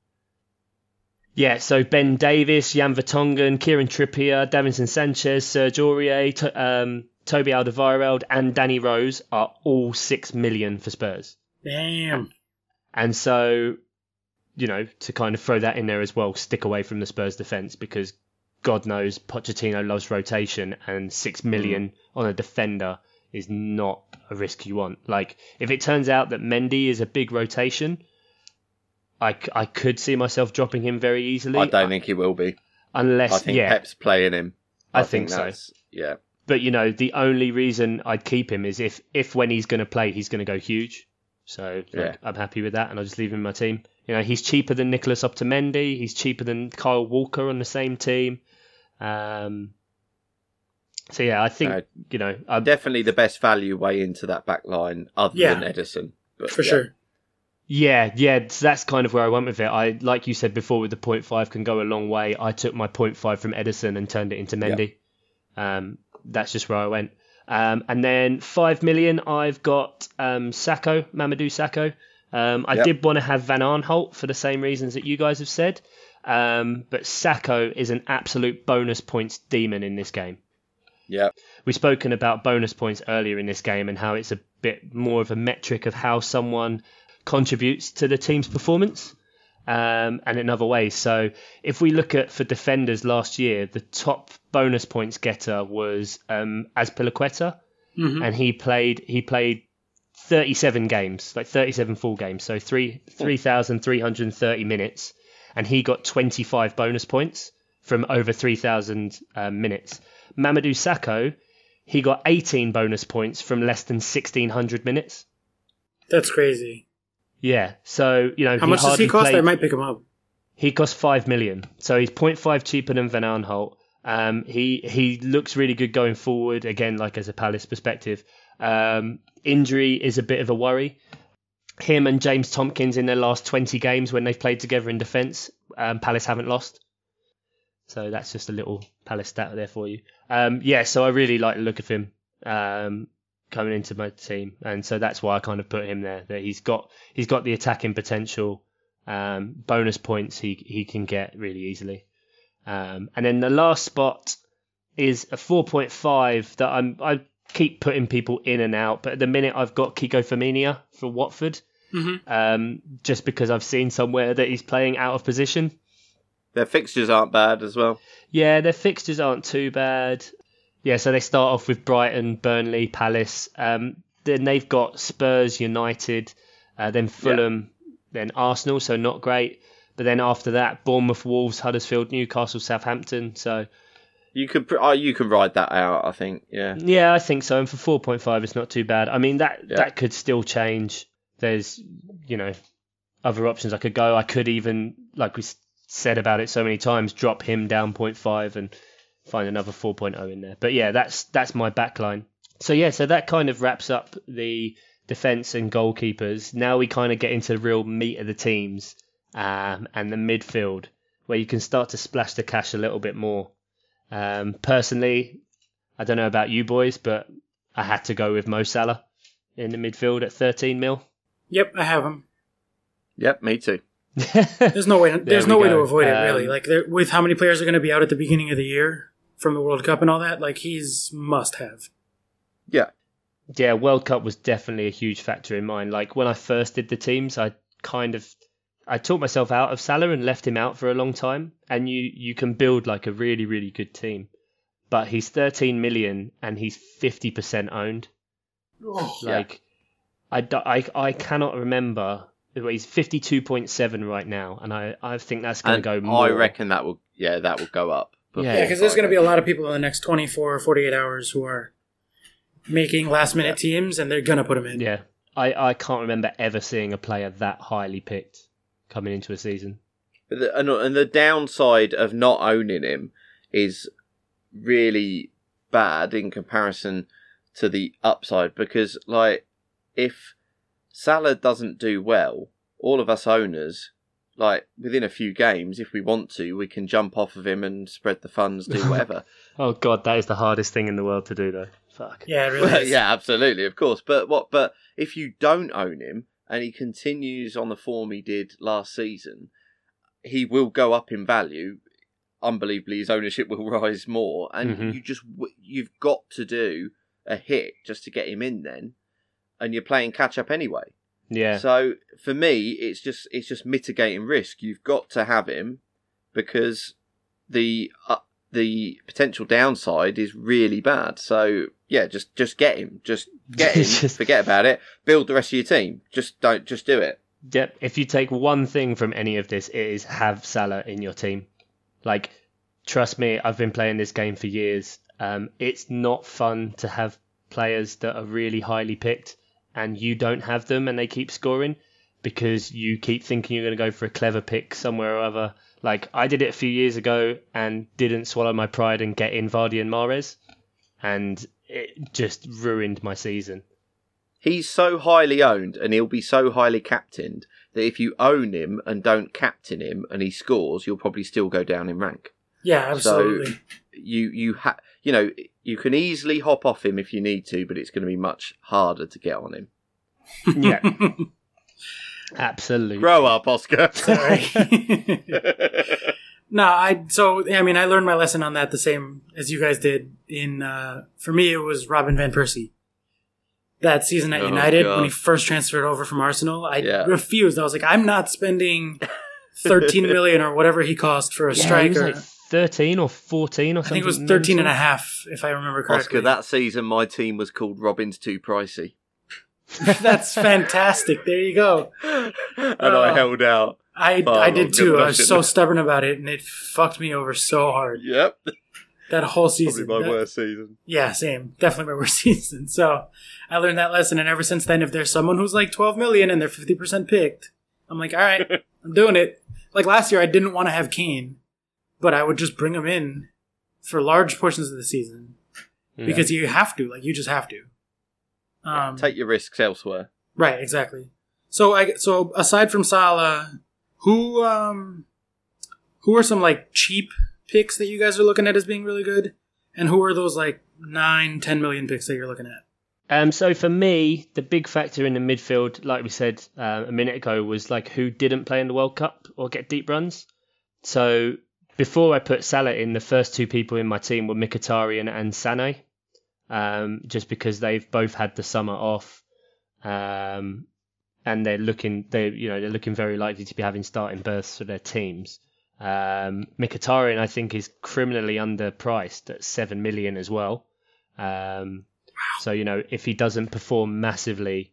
Yeah, so Ben Davies, Jan Vertonghen, Kieran Trippier, Davinson Sanchez, Serge Aurier, to, um, Toby Alderweireld, and Danny Rose are all six million for Spurs. damn. And so, you know, to kind of throw that in there as well, stick away from the Spurs defence because God knows Pochettino loves rotation and six hmm. million on a defender is not a risk you want. Like, if it turns out that Mendy is a big rotation, I, I could see myself dropping him very easily. I don't think he will be. unless, I think yeah, Pep's playing him. I think so. yeah. but you know, the only reason I'd keep him is if, if when he's going to play, he's going to go huge. So like, Yeah. I'm happy with that, and I'll just leave him in my team. You know, he's cheaper than Nicholas Otamendi. He's cheaper than Kyle Walker on the same team. Um, so yeah, I think No. you know, I'm, Definitely the best value way into that back line other Yeah. than Ederson. But, For yeah. sure. yeah, yeah, so that's kind of where I went with it. I like you said before, with the point five can go a long way. I took my point five from Ederson and turned it into Mendy. Um, that's just where I went. Um, and then five million, I've got um, Sakho, Mamadou Sakho. Um, I Yep. did want to have Van Aanholt for the same reasons that you guys have said. Um, but Sakho is an absolute bonus points demon in this game. Yeah. We've spoken about bonus points earlier in this game and how it's a bit more of a metric of how someone contributes to the team's performance um, and in other ways. So if we look at for defenders last year, the top bonus points getter was um, Azpilicueta, Mhm. and he played he played 37 games, like 37 full games, so three 3,330 minutes, and he got 25 bonus points from over 3,000 um, minutes. Mamadou Sakho, he got 18 bonus points from less than 1,600 minutes. That's crazy. Yeah, so you know How much does he cost? played- I might pick him up. he cost five million, so he's 0.5 cheaper than Van Aanholt. Um, he he looks really good going forward. Again, like as a Palace perspective, um, injury is a bit of a worry. Him and James Tomkins in their last 20 games when they've played together in defence, um, Palace haven't lost. So that's just a little Palace stat there for you. Um, yeah, so I really like the look of him um, coming into my team, and so that's why I kind of put him there. That he's got he's got the attacking potential um, bonus points he he can get really easily. Um, and then the last spot is a 4.5 that I'm I keep putting people in and out, but at the minute I've got Kiko Femenía for Watford, Mhm. um, just because I've seen somewhere that he's playing out of position. Their fixtures aren't bad as well. Yeah, their fixtures aren't too bad. Yeah, so they start off with Brighton, Burnley, Palace. Um, then they've got Spurs, United, uh, then Fulham, then Arsenal. So not great. But then after that, Bournemouth, Wolves, Huddersfield, Newcastle, Southampton. So You could oh, you can ride that out. I think. Yeah. yeah, I think so. And for four point five, it's not too bad. I mean that Yeah. that could still change. There's you know other options I could go. I could even like we said about it so many times, drop him down 0.5 and find another 4.0 in there. But yeah, that's that's my backline. So yeah, so that kind of wraps up the defense and goalkeepers. Now we kind of get into the real meat of the teams um, and the midfield, where you can start to splash the cash a little bit more. Um, personally, I don't know about you boys, but I had to go with Mo Salah in the midfield at 13 mil. Yep, I have him. Yep. Me too. There's no way. There's we no way go. to avoid it. Um, Really, like there, with how many players are going to be out at the beginning of the year from the World Cup and all that, like he's must have. Yeah. Yeah, World Cup was definitely a huge factor in mine. Like when I first did the teams, I kind of I talked myself out of Salah and left him out for a long time. And you you can build like a really really good team, but he's 13 million and he's 50 percent owned. Oh, Yeah. Like I, I I cannot remember. He's 52.7 right now, and I, I think that's going to go more. I reckon that will. Yeah, that will go up. Yeah, yeah, because there's going to be a lot of people in the next 24 or 48 hours who are making last minute teams, and they're gonna put him in. Yeah, I, I can't remember ever seeing a player that highly picked coming into a season. But the, and, and the downside of not owning him is really bad in comparison to the upside because, like, if Salah doesn't do well, all of us owners, like within a few games, if we want to, we can jump off of him and spread the funds, do whatever. Oh god, that is the hardest thing in the world to do, though. Fuck. Yeah, it really Well, is. yeah, absolutely, of course. But what? But if you don't own him and he continues on the form he did last season, he will go up in value. Unbelievably, his ownership will rise more, and Mhm. you just you've got to do a hit just to get him in. Then, and you're playing catch up anyway. Yeah. So for me, it's just it's just mitigating risk. You've got to have him because the uh, the potential downside is really bad. So yeah, just just get him. Just get him. Just- Forget about it. Build the rest of your team. Just don't. Just do it. Yep. If you take one thing from any of this, it is have Salah in your team. Like, trust me, I've been playing this game for years. Um, it's not fun to have players that are really highly picked and you don't have them and they keep scoring because you keep thinking you're going to go for a clever pick somewhere or other. Like, I did it a few years ago and didn't swallow my pride and get in Vardy and Mahrez, and it just ruined my season. He's so highly owned, and he'll be so highly captained that if you own him and don't captain him, and he scores, you'll probably still go down in rank. Yeah, absolutely. you you ha- you know you can easily hop off him if you need to, but it's going to be much harder to get on him. Yeah, absolutely. Grow up, Oscar. Sorry. no, I so I mean I learned my lesson on that the same as you guys did. In uh, for me, it was Robin van Persie. That season at Oh, United God. when he first transferred over from Arsenal, I Yeah. refused. I was like, I'm not spending thirteen million or whatever he cost for a Yeah, he striker. was like 13 or 14 or something. I think it was 13 and a half, if I remember correctly. Oscar, that season my team was called Robin's Too Pricey, That's fantastic. There you go. and I Oh. held out. I Oh, I did too. I was so stubborn about it, and it fucked me over so hard. Yep, That whole season. probably my That- worst season. Yeah, same. Definitely my worst season. So I learned that lesson, and ever since then, if there's someone who's like 12 million and they're 50% picked, I'm like, all right, I'm doing it. Like last year, I didn't want to have Kane, but I would just bring him in for large portions of the season because you have to. Like you just have to. Um, Take your risks elsewhere. Right, exactly. So I so aside from Salah, who um who are some like cheap picks that you guys are looking at as being really good? And who are those like nine, ten million picks that you're looking at? Um, so for me, the big factor in the midfield, like we said uh, a minute ago, was like who didn't play in the World Cup or get deep runs. So before I put Salah in, the first two people in my team were Mkhitaryan and Sané, um, just because they've both had the summer off, um, and they're looking they you know they're looking very likely to be having starting berths for their teams. Um, Mkhitaryan, I think, is criminally underpriced at seven million as well. Um, so, you know, if he doesn't perform massively,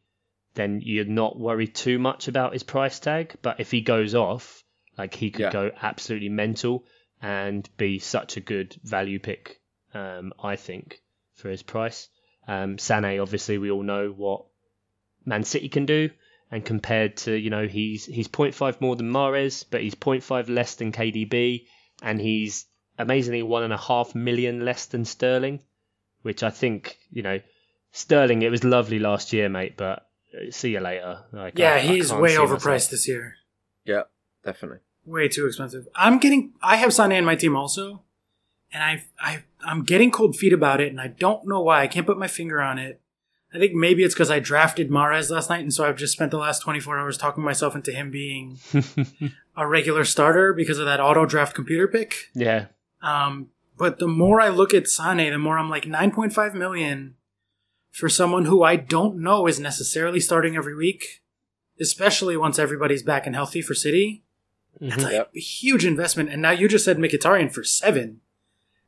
then you're not worried too much about his price tag. But if he goes off, like he could Yeah. go absolutely mental and be such a good value pick, um, I think, for his price. Um, Sané, obviously, we all know what Man City can do. And compared to, you know, he's he's 0.5 more than Mahrez, but he's 0.5 less than KDB, and he's amazingly one and a half million less than Sterling which I think you know Sterling. It was lovely last year, mate, but uh, see you later. Like, Yeah, I- I he's can't way overpriced myself- this year. Yeah, definitely. Way too expensive. I'm getting I have Sané in my team also, and I I I'm getting cold feet about it, and I don't know why. I can't put my finger on it. I think maybe it's because I drafted Mahrez last night, and so I've just spent the last 24 hours talking myself into him being a regular starter because of that auto draft computer pick. yeah, Um, but the more I look at Sane, the more I'm like 9.5 million for someone who I don't know is necessarily starting every week, especially once everybody's back and healthy for City. That's Mhm. like Yep. a huge investment. And now you just said Mkhitaryan for seven.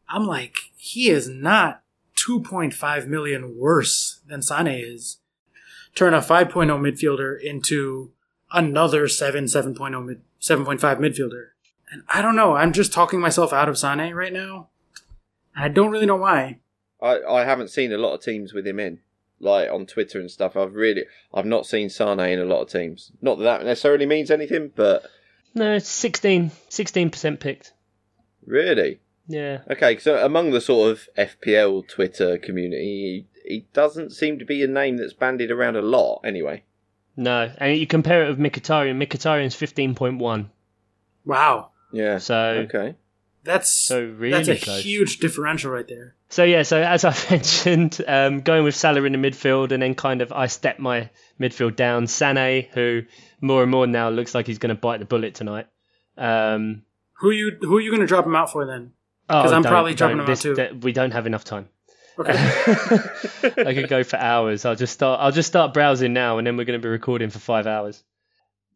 I'm like, he is not 2.5 million worse than Sane is. Turn a 5.0 midfielder into another 7, 7.0 mid, 7.5 midfielder. And I don't know. I'm just talking myself out of Sane right now. And I don't really know why. I, I haven't seen a lot of teams with him in, like on Twitter and stuff. I've really I've not seen Sane in a lot of teams. Not that that necessarily means anything, but No, it's 16 percent picked. really, Yeah. okay. So among the sort of FPL Twitter community, he, he doesn't seem to be a name that's bandied around a lot. Anyway, No, and you compare it with Mkhitaryan. Mkhitaryan's 15.1. Wow, yeah. So Okay. that's so really that's a close. huge differential right there. So yeah, so as I mentioned, um, going with Salah in the midfield, and then kind of I step my midfield down. Sané, who more and more now looks like he's going to bite the bullet tonight. Um, Who you who are you going to drop him out for then? oh, I'm probably dropping don't. him out too. that- we don't have enough time. I could go for hours. I'll just start. I'll just start browsing now, and then we're going to be recording for five hours.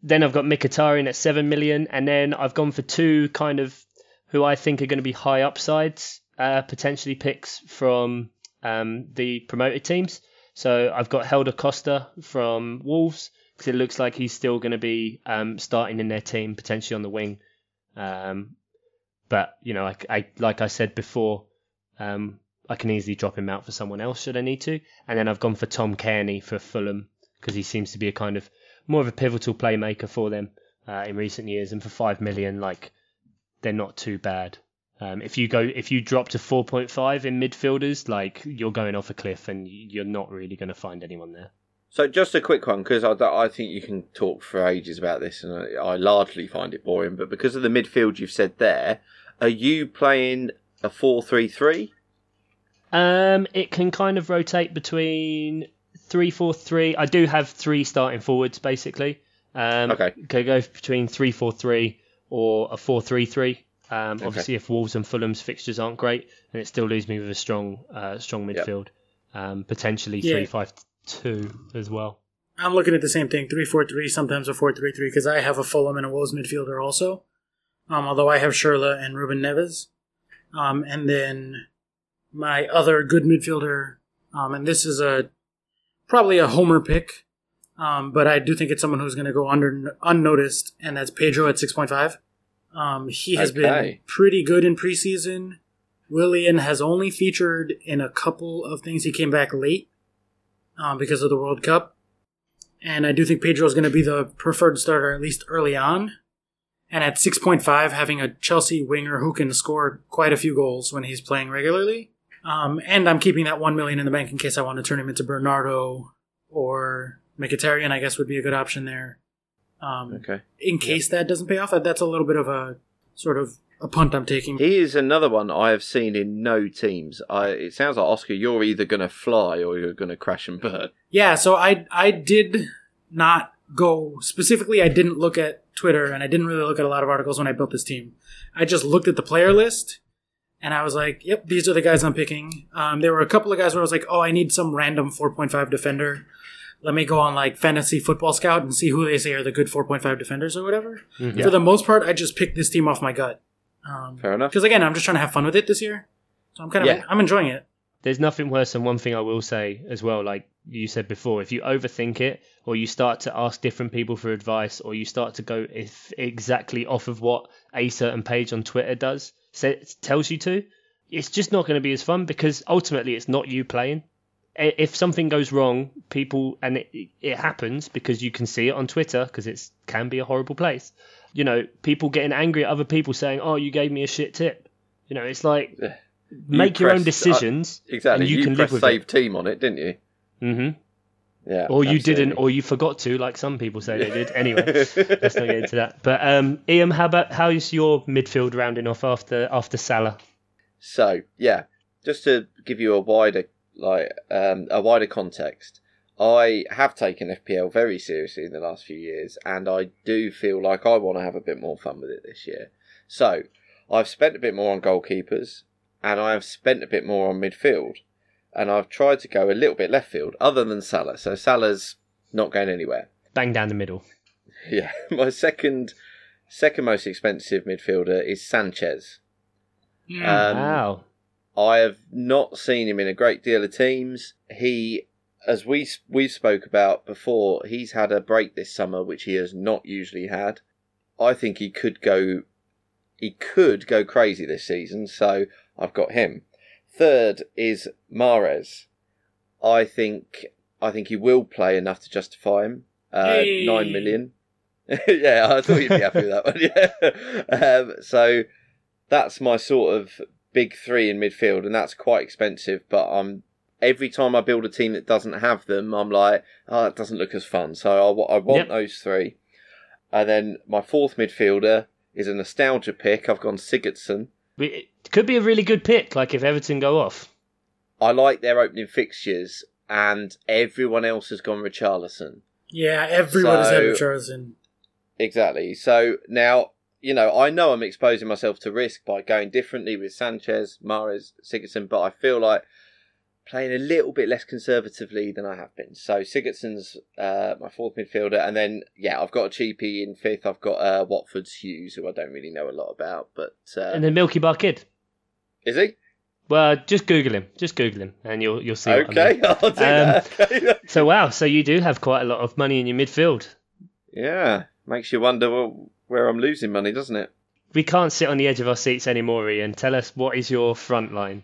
Then I've got Mkhitaryan at seven million, and then I've gone for two kind of who I think are going to be high upsides, uh, potentially picks from um, the promoted teams. So I've got Helder Costa from Wolves because it looks like he's still going to be um, starting in their team, potentially on the wing. Um, but you know, I, I like I said before, um, I can easily drop him out for someone else should I need to. And then I've gone for Tom Cairney for Fulham because he seems to be a kind of more of a pivotal playmaker for them uh, in recent years. And for five million, like they're not too bad. Um, if you go, if you drop to 4.5 in midfielders, like you're going off a cliff, and you're not really going to find anyone there. So just a quick one because I, I think you can talk for ages about this, and I, I largely find it boring. But because of the midfield you've said there, are you playing a four-three-three? Um, it can kind of rotate between three, four, three. I do have three starting forwards basically. Um, Okay. Could go between three, four, three, or a four, three, three. Um, Okay. obviously, if Wolves and Fulham's fixtures aren't great, then it still leaves me with a strong, uh, strong Yep. midfield. Um, potentially Yeah. three, five, two as well. I'm looking at the same thing, three four three, sometimes a four three three, because I have a Fulham and a Wolves midfielder also. Um, although I have Schürrle and Ruben Neves, um, and then my other good midfielder, um, and this is a probably a homer pick, um, but I do think it's someone who's going to go under unnoticed, and that's Pedro at six point five. Um, he has been pretty good in preseason. Willian has only featured in a couple of things. He came back late um, because of the World Cup. And I do think Pedro is going to be the preferred starter, at least early on. And at 6.5, having a Chelsea winger who can score quite a few goals when he's playing regularly. Um, and I'm keeping that 1 million in the bank in case I want to turn him into Bernardo or Mkhitaryan, I guess would be a good option there. Um, Okay. in case that doesn't pay off, that's a little bit of a sort of a punt I'm taking. He is another one I have seen in no teams. I, it sounds like Oscar, you're either going to fly or you're going to crash and burn. Yeah, so I I did not go specifically. I didn't look at Twitter and I didn't really look at a lot of articles when I built this team. I just looked at the player list and I was like, "Yep, these are the guys I'm picking." Um, there were a couple of guys where I was like, "Oh, I need some random 4.5 defender." Let me go on like Fantasy Football Scout and see who they say are the good 4.5 defenders or whatever. Mhm. For the most part, I just picked this team off my gut. Um, Fair enough. Because again, I'm just trying to have fun with it this year, so I'm kind of Yeah. I'm enjoying it. there's nothing worse than one thing I will say as well. Like you said before, if you overthink it, or you start to ask different people for advice, or you start to go if exactly off of what a certain page on Twitter does says, tells you to, it's just not going to be as fun because ultimately it's not you playing. If something goes wrong, people and it, it happens because you can see it on Twitter because it can be a horrible place. You know, people getting angry at other people saying, "Oh, you gave me a shit tip." You know, it's like make your own pressed- uh, decisions. Exactly. And you you can live with save it. team on it, didn't you? hmm Yeah. Or you absolutely. didn't, or you forgot to, like some people say they did. Anyway, let's not get into that. But um, Ian, how about how is your midfield rounding off after after Salah? So yeah, just to give you a wider like um, a wider context, I have taken FPL very seriously in the last few years, and I do feel like I want to have a bit more fun with it this year. So I've spent a bit more on goalkeepers, and I have spent a bit more on midfield, and I've tried to go a little bit left field, other than Salah. So Salah's not going anywhere. Bang down the middle. Yeah, my second second most expensive midfielder is Sanchez. Um, wow. I have not seen him in a great deal of teams. He, as we we spoke about before, he's had a break this summer, which he has not usually had. I think he could go, he could go crazy this season. So I've got him. Third is Mahrez. I think I think he will play enough to justify him. Uh, Hey. Nine million. yeah, I thought you'd be happy with that one. Yeah. Um, so that's my sort of big three in midfield, and that's quite expensive. But I'm every time I build a team that doesn't have them, I'm like, oh, it doesn't look as fun. So I, I want Yep. those three. And then my fourth midfielder is a nostalgia pick. I've gone Sigurdsson. It could be a really good pick, like if Everton go off. I like their opening fixtures, and everyone else has gone Richarlison. Yeah, everyone has had So- Richardson. Exactly. So now, you know, I know I'm exposing myself to risk by going differently with Sanchez, Mahrez, Sigurdsson, but I feel like playing a little bit less conservatively than I have been. So Sigurdsson's uh, my fourth midfielder, and then yeah, I've got a cheapie in fifth. I've got uh, Watford's Hughes, who I don't really know a lot about, but uh, And then Milky Bar Kid. is he Well, just Google him. Just Google him, and you'll you'll see. what I mean. okay? I'll do that. Okay. So wow, so you do have quite a lot of money in your midfield. yeah, makes you wonder wh- where I'm losing money, doesn't it? We can't sit on the edge of our seats anymore, Ian. Tell us what is your front line?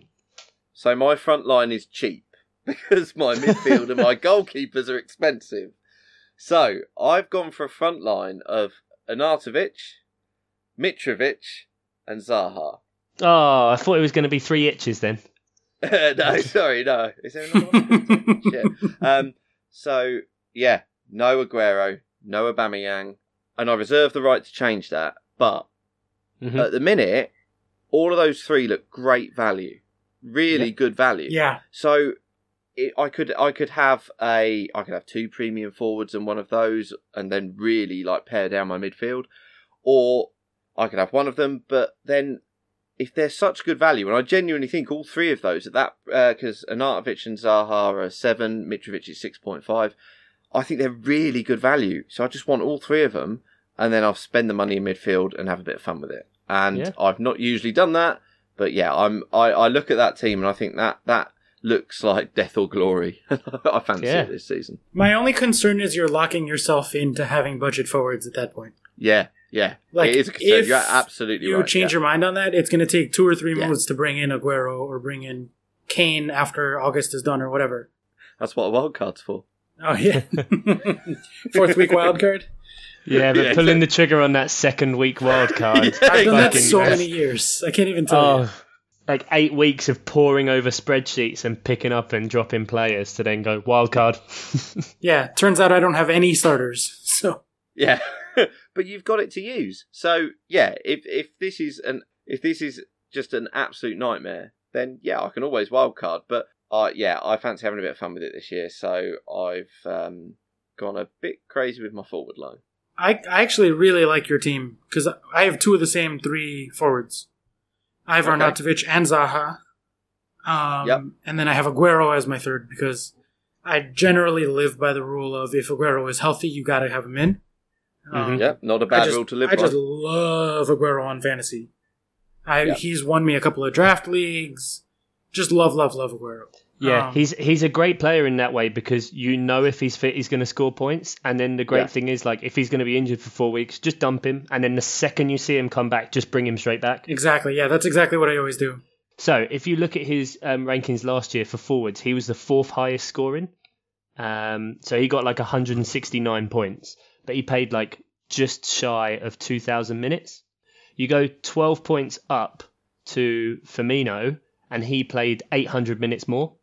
So my front line is cheap because my midfield and my goalkeepers are expensive. So I've gone for a front line of Arnautovic, Mitrovic, and Zaha. Oh, I thought it was going to be three itches then. no, sorry, no. Is there another one? Shit. Um, so yeah, no Aguero, no Aubameyang, and I reserve the right to change that. But Mhm. at the minute, all of those three look great value, really Yeah. good value. Yeah, So it, I could I could have a I could have two premium forwards and one of those, and then really like pare down my midfield, or I could have one of them. But then if they're such good value, and I genuinely think all three of those at that uh, because Arnautovic and Zaha are seven, Mitrovic is six point five. I think they're really good value. So I just want all three of them, and then I'll spend the money in midfield and have a bit of fun with it. And Yeah. I've not usually done that, but yeah, I'm I, I look at that team and I think that that looks like death or glory. I fancy Yeah. it this season. my only concern is you're locking yourself into having budget forwards at that point. Yeah, yeah. Like, it is a concern. if You're absolutely You right. change yeah. your mind on that, it's going to take two or three Yeah. moves to bring in Aguero or bring in Kane after August is done or whatever. That's what a wild card's for. Oh yeah, fourth week wild card. Yeah, but Yeah, pulling the trigger on that second week wild card. Yeah, I've done that so many years. I can't even tell you. Oh, like eight weeks of poring over spreadsheets and picking up and dropping players to then go wild card. Yeah, turns out I don't have any starters. So Yeah, but you've got it to use. So yeah, if if this is an if this is just an absolute nightmare, then yeah, I can always wild card. But uh, yeah, I fancy having a bit of fun with it this year. So I've um, gone a bit crazy with my forward line. I, I actually really like your team because I have two of the same three forwards. I have Okay. Arnautovic and Zaha. Um, Yep. And then I have Aguero as my third because I generally live by the rule of if Aguero is healthy, you got to have him in. Um, Yep, not a I bad just, rule to live I by. just love Aguero on fantasy. I, Yeah. He's won me a couple of draft leagues. Just love, love, love Aguero. Yeah, Um, he's he's a great player in that way because you know if he's fit, he's going to score points. And then the great Yeah. thing is, like, if he's going to be injured for four weeks, just dump him. And then the second you see him come back, just bring him straight back. Exactly. Yeah, that's exactly what I always do. So if you look at his um, rankings last year for forwards, he was the fourth highest scoring. Um, so he got like 169 points, but he played like just shy of 2,000 minutes. You go 12 points up to Firmino, and he played 800 minutes more.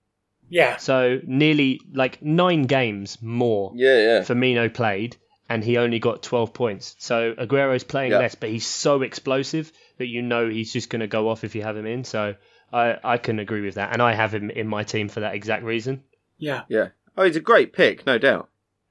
Yeah. So nearly like nine games more yeah, yeah. Firmino played, and he only got 12 points. So Aguero's playing Yeah. less, but he's so explosive that you know he's just going to go off if you have him in. So I, I can agree with that, and I have him in my team for that exact reason. Yeah. Yeah. Oh, he's a great pick, no doubt.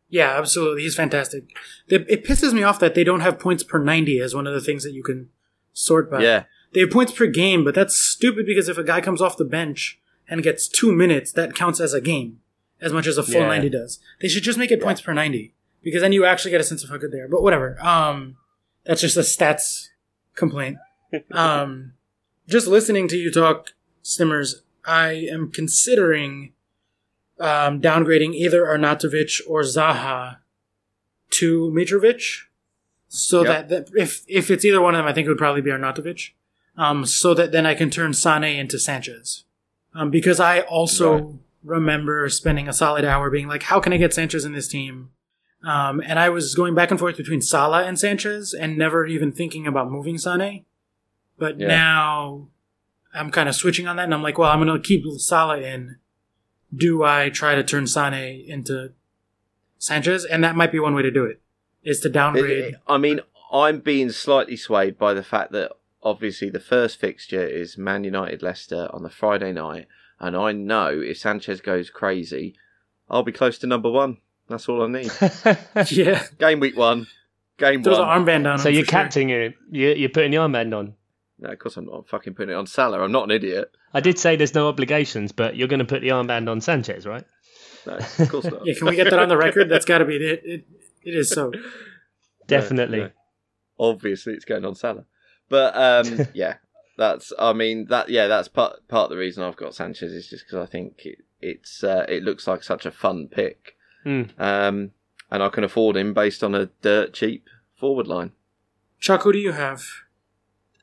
Yeah, absolutely. He's fantastic. It, it pisses me off that they don't have points per 90 as one of the things that you can sort by. Yeah. They have points per game, but that's stupid because if a guy comes off the bench and gets two minutes, that counts as a game, as much as a full Yeah. 90 does. They should just make it points per 90 because then you actually get a sense of how good they are. But whatever. Um, that's just a stats complaint. um, just listening to you talk, Simmers, I am considering um, downgrading either Arnautovic or Zaha to Mitrovic, so Yep. that, that if if it's either one of them, I think it would probably be Arnautovic. Um, so that then I can turn Sane into Sanchez. Um, because I also Right. remember spending a solid hour being like, how can I get Sanchez in this team? Um, and I was going back and forth between Salah and Sanchez and never even thinking about moving Sane. But Yeah. now I'm kind of switching on that and I'm like, well, I'm going to keep Salah in. Do I try to turn Sane into Sanchez? And that might be one way to do it, is to It- downgrade. it- I mean, I'm being slightly swayed by the fact that obviously the first fixture is Man United Leicester on the Friday night, and I know if Sanchez goes crazy, I'll be close to number one. That's all I need. yeah. Game week one, game Throw the one. armband down. so you're for sure. captaining it. You're, you're putting the armband on. No, of course I'm not. I'm fucking putting it on Salah. I'm not an idiot. I did say there's no obligations, but you're going to put the armband on Sanchez, right? No, of course not. Yeah, can we get that on the record? That's got to be it. It, it is so. Definitely. no. Obviously, it's going on Salah. But um, yeah, that's. I mean, that. Yeah, that's part part of the reason I've got Sanchez is just because I think it, it's. Uh, it looks like such a fun pick, Hmm. um, and I can afford him based on a dirt cheap forward line. Chuck, who do you have?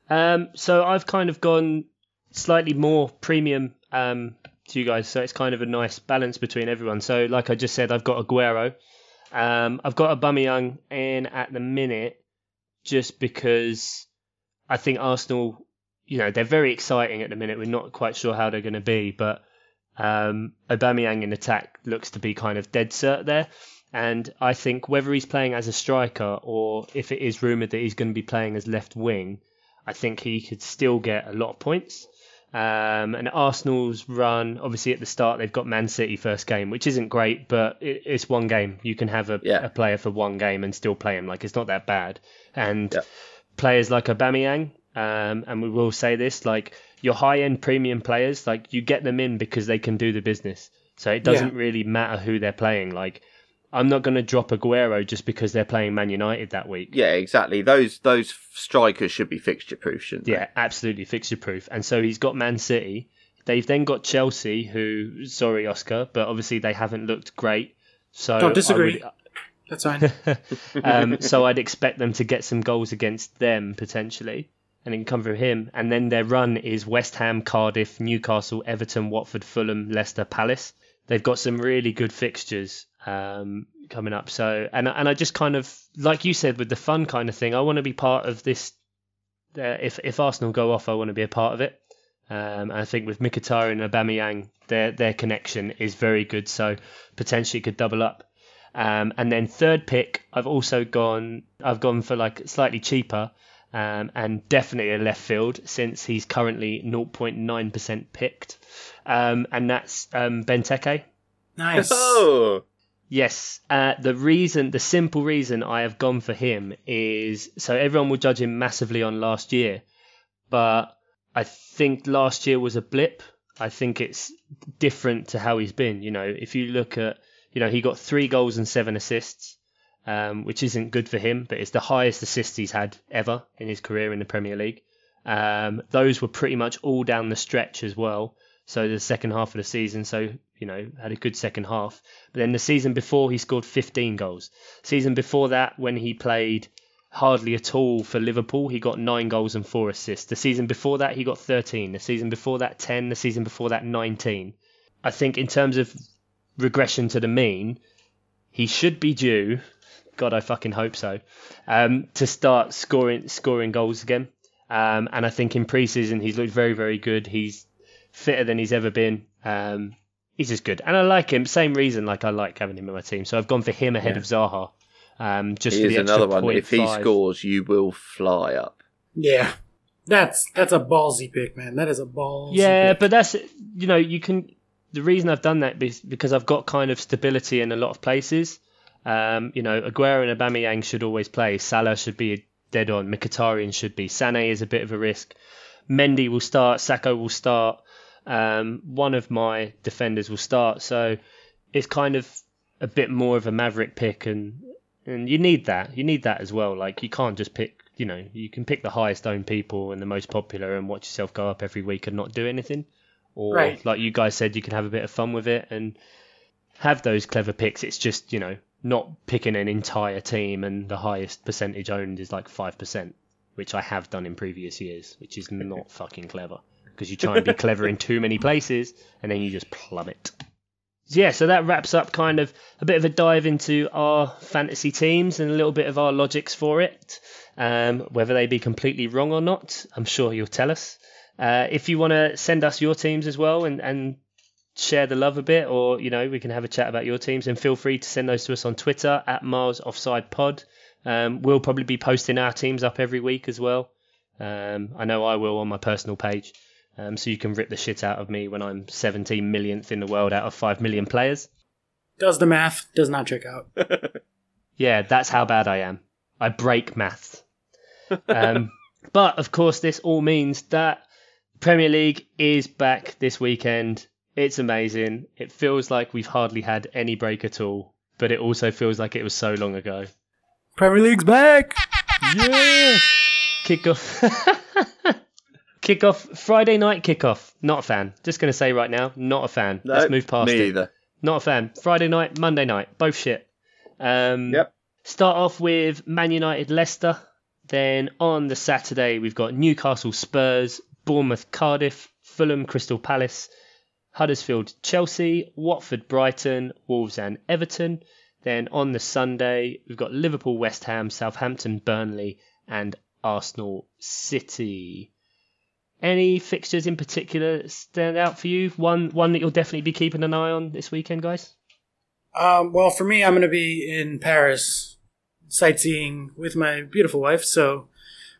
Um, so I've kind of gone slightly more premium um, to you guys, so it's kind of a nice balance between everyone. So, like I just said, I've got Aguero, um, I've got Aubameyang in at the minute, just because I think Arsenal, you know, they're very exciting at the minute. We're not quite sure how they're going to be, but um, Aubameyang in attack looks to be kind of dead cert there. And I think whether he's playing as a striker or if it is rumoured that he's going to be playing as left wing, I think he could still get a lot of points. Um, and Arsenal's run, obviously at the start they've got Man City first game, which isn't great, but it, it's one game. You can have a, Yeah. a player for one game and still play him. Like it's not that bad. And Yeah. Players like Aubameyang, um, and we will say this, like your high-end premium players, like you get them in because they can do the business. So it doesn't really matter who they're playing. Like I'm not going to drop Aguero just because they're playing Man United that week. Yeah, exactly. Those those strikers should be fixture proof, shouldn't they? Yeah, absolutely fixture proof. And so he's got Man City. They've then got Chelsea, who sorry Oscar, but obviously they haven't looked great. So Don't I disagree. would- That's fine. um, so I'd expect them to get some goals against them potentially, and it can come from him. And then their run is West Ham, Cardiff, Newcastle, Everton, Watford, Fulham, Leicester, Palace. They've got some really good fixtures um, coming up. So and and I just kind of like you said with the fun kind of thing. I want to be part of this. Uh, if if Arsenal go off, I want to be a part of it. Um, I think with Mkhitaryan and Aubameyang, their their connection is very good. So potentially could double up. Um, and then third pick, I've also gone. I've gone for like slightly cheaper, um, and definitely a left field since he's currently 0.9% picked, um, and that's um, Benteke. Nice. Oh, Yes, uh, the reason, the simple reason I have gone for him is so everyone will judge him massively on last year, but I think last year was a blip. I think it's different to how he's been. You know, if you look at, you know, he got three goals and seven assists, um, which isn't good for him, but it's the highest assists he's had ever in his career in the Premier League. Um, those were pretty much all down the stretch as well. So the second half of the season, so you know, had a good second half. But then the season before, he scored 15 goals. Season before that, when he played hardly at all for Liverpool, he got nine goals and four assists. The season before that, he got 13. The season before that, 10. The season before that, 19. I think in terms of regression to the mean, he should be due. God, I fucking hope so. Um, to start scoring scoring goals again. Um, and I think in preseason he's looked very very good. He's fitter than he's ever been. Um, he's just good, and I like him. Same reason, like I like having him in my team. So I've gone for him ahead Yeah. of Zaha. Um, just for here's the another one. point If he scores, you will fly up. Yeah. That's that's a ballsy pick, man. That is a ballsy Yeah, pick. but that's you know you can. The reason I've done that is because I've got kind of stability in a lot of places. Um, you know, Aguero and Aubameyang should always play. Salah should be dead on. Mkhitaryan should be. Sané is a bit of a risk. Mendy will start. Sakho will start. Um, one of my defenders will start. So it's kind of a bit more of a maverick pick, and and you need that. You need that as well. Like you can't just pick. You know, you can pick the highest owned people and the most popular, and watch yourself go up every week and not do anything. Or Right. like you guys said, you can have a bit of fun with it and have those clever picks. It's just you know not picking an entire team and the highest percentage owned is like five percent, which I have done in previous years, which is not fucking clever. because you try and be clever in too many places and then you just plummet. Yeah, so that wraps up kind of a bit of a dive into our fantasy teams and a little bit of our logics for it. Um, whether they be completely wrong or not, I'm sure you'll tell us. Uh, if you want to send us your teams as well and, and share the love a bit, or you know, we can have a chat about your teams, and feel free to send those to us on Twitter at Miles Offside Pod. Um, we'll probably be posting our teams up every week as well. Um, I know I will on my personal page. Um, so you can rip the shit out of me when I'm 17 millionth in the world out of 5 million players. Does the math, does not check out. yeah, that's how bad I am. I break maths. Um, but of course, this all means that Premier League is back this weekend. It's amazing. It feels like we've hardly had any break at all, but it also feels like it was so long ago. Premier League's back! Yeah! Kick off. kickoff Friday night kickoff. Not a fan. Just going to say right now, not a fan. No, Let's move past me it. either. Not a fan. Friday night, Monday night, both shit. Um, Yep. Start off with Man United Leicester. Then on the Saturday, we've got Newcastle Spurs, Bournemouth Cardiff, Fulham Crystal Palace, Huddersfield Chelsea, Watford Brighton, Wolves and Everton. Then on the Sunday, we've got Liverpool West Ham, Southampton Burnley, and Arsenal City. Any fixtures in particular stand out for you? One one that you'll definitely be keeping an eye on this weekend, guys? Um, well, for me, I'm going to be in Paris sightseeing with my beautiful wife, so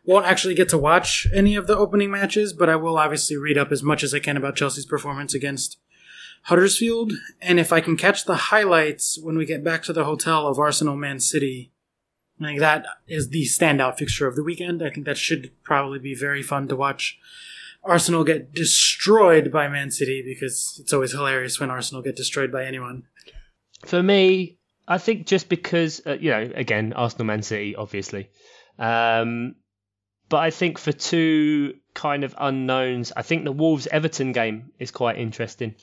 won't actually get to watch any of the opening matches, but I will obviously read up as much as I can about Chelsea's performance against Huddersfield. And if I can catch the highlights when we get back to the hotel of Arsenal Man City, I think that is the standout fixture of the weekend. I think that should probably be very fun to watch. Arsenal get destroyed by Man City because it's always hilarious when Arsenal get destroyed by anyone. For me, I think just because uh, you know, again, Arsenal Man City, obviously, um, but I think for two kind of unknowns, I think the Wolves Everton game is quite interesting.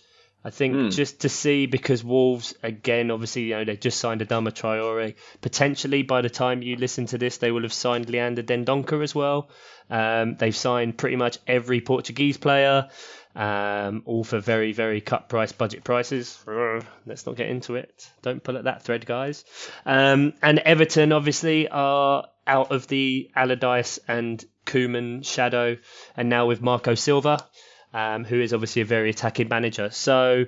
I think Hmm. just to see because Wolves again, obviously, you know, they just signed Adama Traore. Potentially, by the time you listen to this, they will have signed Leander Dendoncker as well. Um, they've signed pretty much every Portuguese player, um, all for very, very cut price budget prices. Let's not get into it. Don't pull at that thread, guys. Um, and Everton, obviously, are out of the Allardyce and Koeman shadow, and now with Marco Silva, um, who is obviously a very attacking manager. So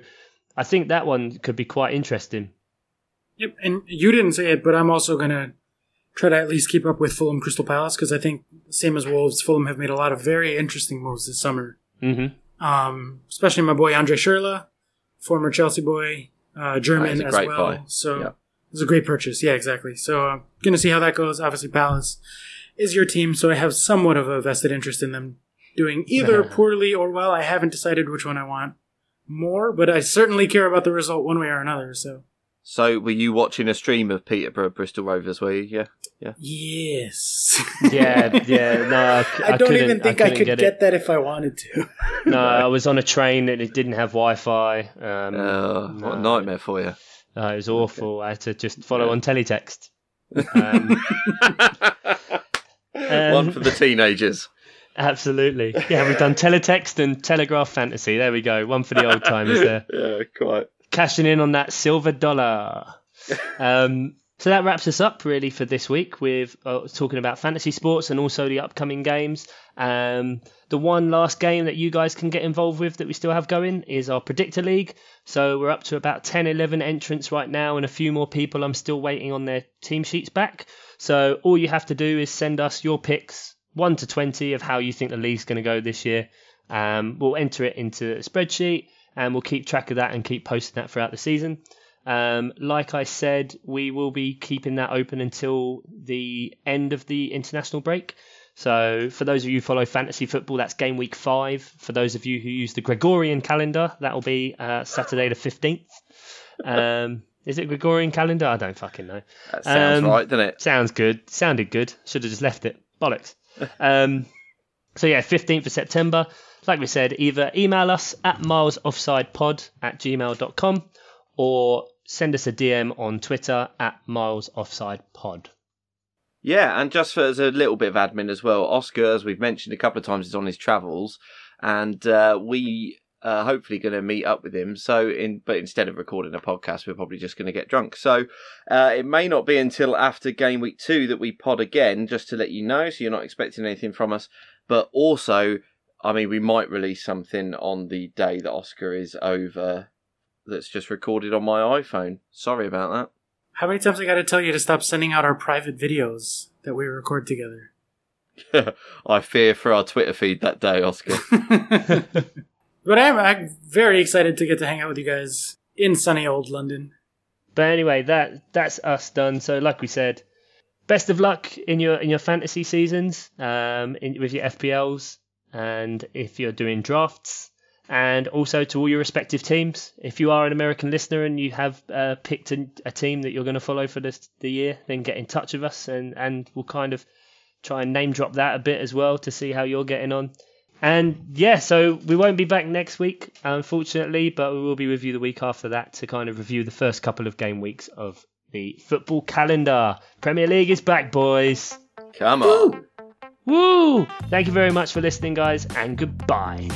I think that one could be quite interesting. Yep, and you didn't say it, but I'm also gonna try to at least keep up with Fulham Crystal Palace because I think same as Wolves, Fulham have made a lot of very interesting moves this summer. hmm Um, especially my boy Andre Schürrle, former Chelsea boy, uh, German That is a as well. buy. So Yeah. it was a great purchase. Yeah, exactly. So I'm gonna see how that goes. Obviously, Palace is your team, so I have somewhat of a vested interest in them doing either poorly or well. I haven't decided which one I want more, but I certainly care about the result one way or another. So So, were you watching a stream of Peterborough Bristol Rovers? Were you? Yeah, yeah. yes. Yeah, yeah. No, I, c- I, I don't couldn't- even think I, couldn't could get, get, that if I wanted to. No, I was on a train and it didn't have Wi-Fi. Um, Uh, what a nightmare for you. No, it was awful. I had to just follow on teletext. Um, One for the teenagers. absolutely. Yeah, we've done teletext and telegraph fantasy. There we go. One for the old timers there. yeah, quite. Cashing in on that silver dollar. Um, so that wraps us up really for this week with uh, talking about fantasy sports and also the upcoming games. Um, the one last game that you guys can get involved with that we still have going is our Predictor League. So we're up to about 10, 11 entrants right now, and a few more people I'm still waiting on their team sheets back. So all you have to do is send us your picks, 1 to 20, of how you think the league's going to go this year. Um, we'll enter it into a spreadsheet and we'll keep track of that and keep posting that throughout the season. Um, like I said, we will be keeping that open until the end of the international break. So, for those of you who follow fantasy football, that's game week five. For those of you who use the Gregorian calendar, that will be uh, Saturday the 15th. Um, is it Gregorian calendar? I don't fucking know. That sounds Um, right, doesn't it? Sounds good. Sounded good. Should have just left it. Bollocks. Um, so yeah, 15th of September. Like we said, either email us at milesoffsidepod at gmail.com or send us a DM on Twitter at milesoffsidepod. Yeah, and just for as a little bit of admin as well, Oscar, as we've mentioned a couple of times, is on his travels. and uh, we are hopefully going to meet up with him. So, in but instead of recording a podcast, we're probably just going to get drunk. So, uh, it may not be until after game week two that we pod again, just to let you know. So you're not expecting anything from us. But also, I mean, we might release something on the day that Oscar is over. That's just recorded on my iPhone. Sorry about that. How many times I got to tell you to stop sending out our private videos that we record together? I fear for our Twitter feed that day, Oscar. but I'm, I'm very excited to get to hang out with you guys in sunny old London. But anyway, that that's us done. So, like we said, best of luck in your in your fantasy seasons, um, in, with your FPLs, and if you're doing drafts, and also to all your respective teams. If you are an American listener and you have uh, picked a, a, team that you're going to follow for this the year, then get in touch with us, and and we'll kind of try and name drop that a bit as well to see how you're getting on. And yeah, so we won't be back next week, unfortunately, but we will be with you the week after that to kind of review the first couple of game weeks of the football calendar. Premier League is back, boys. Come on. Woo! Woo! Thank you very much for listening, guys, and goodbye.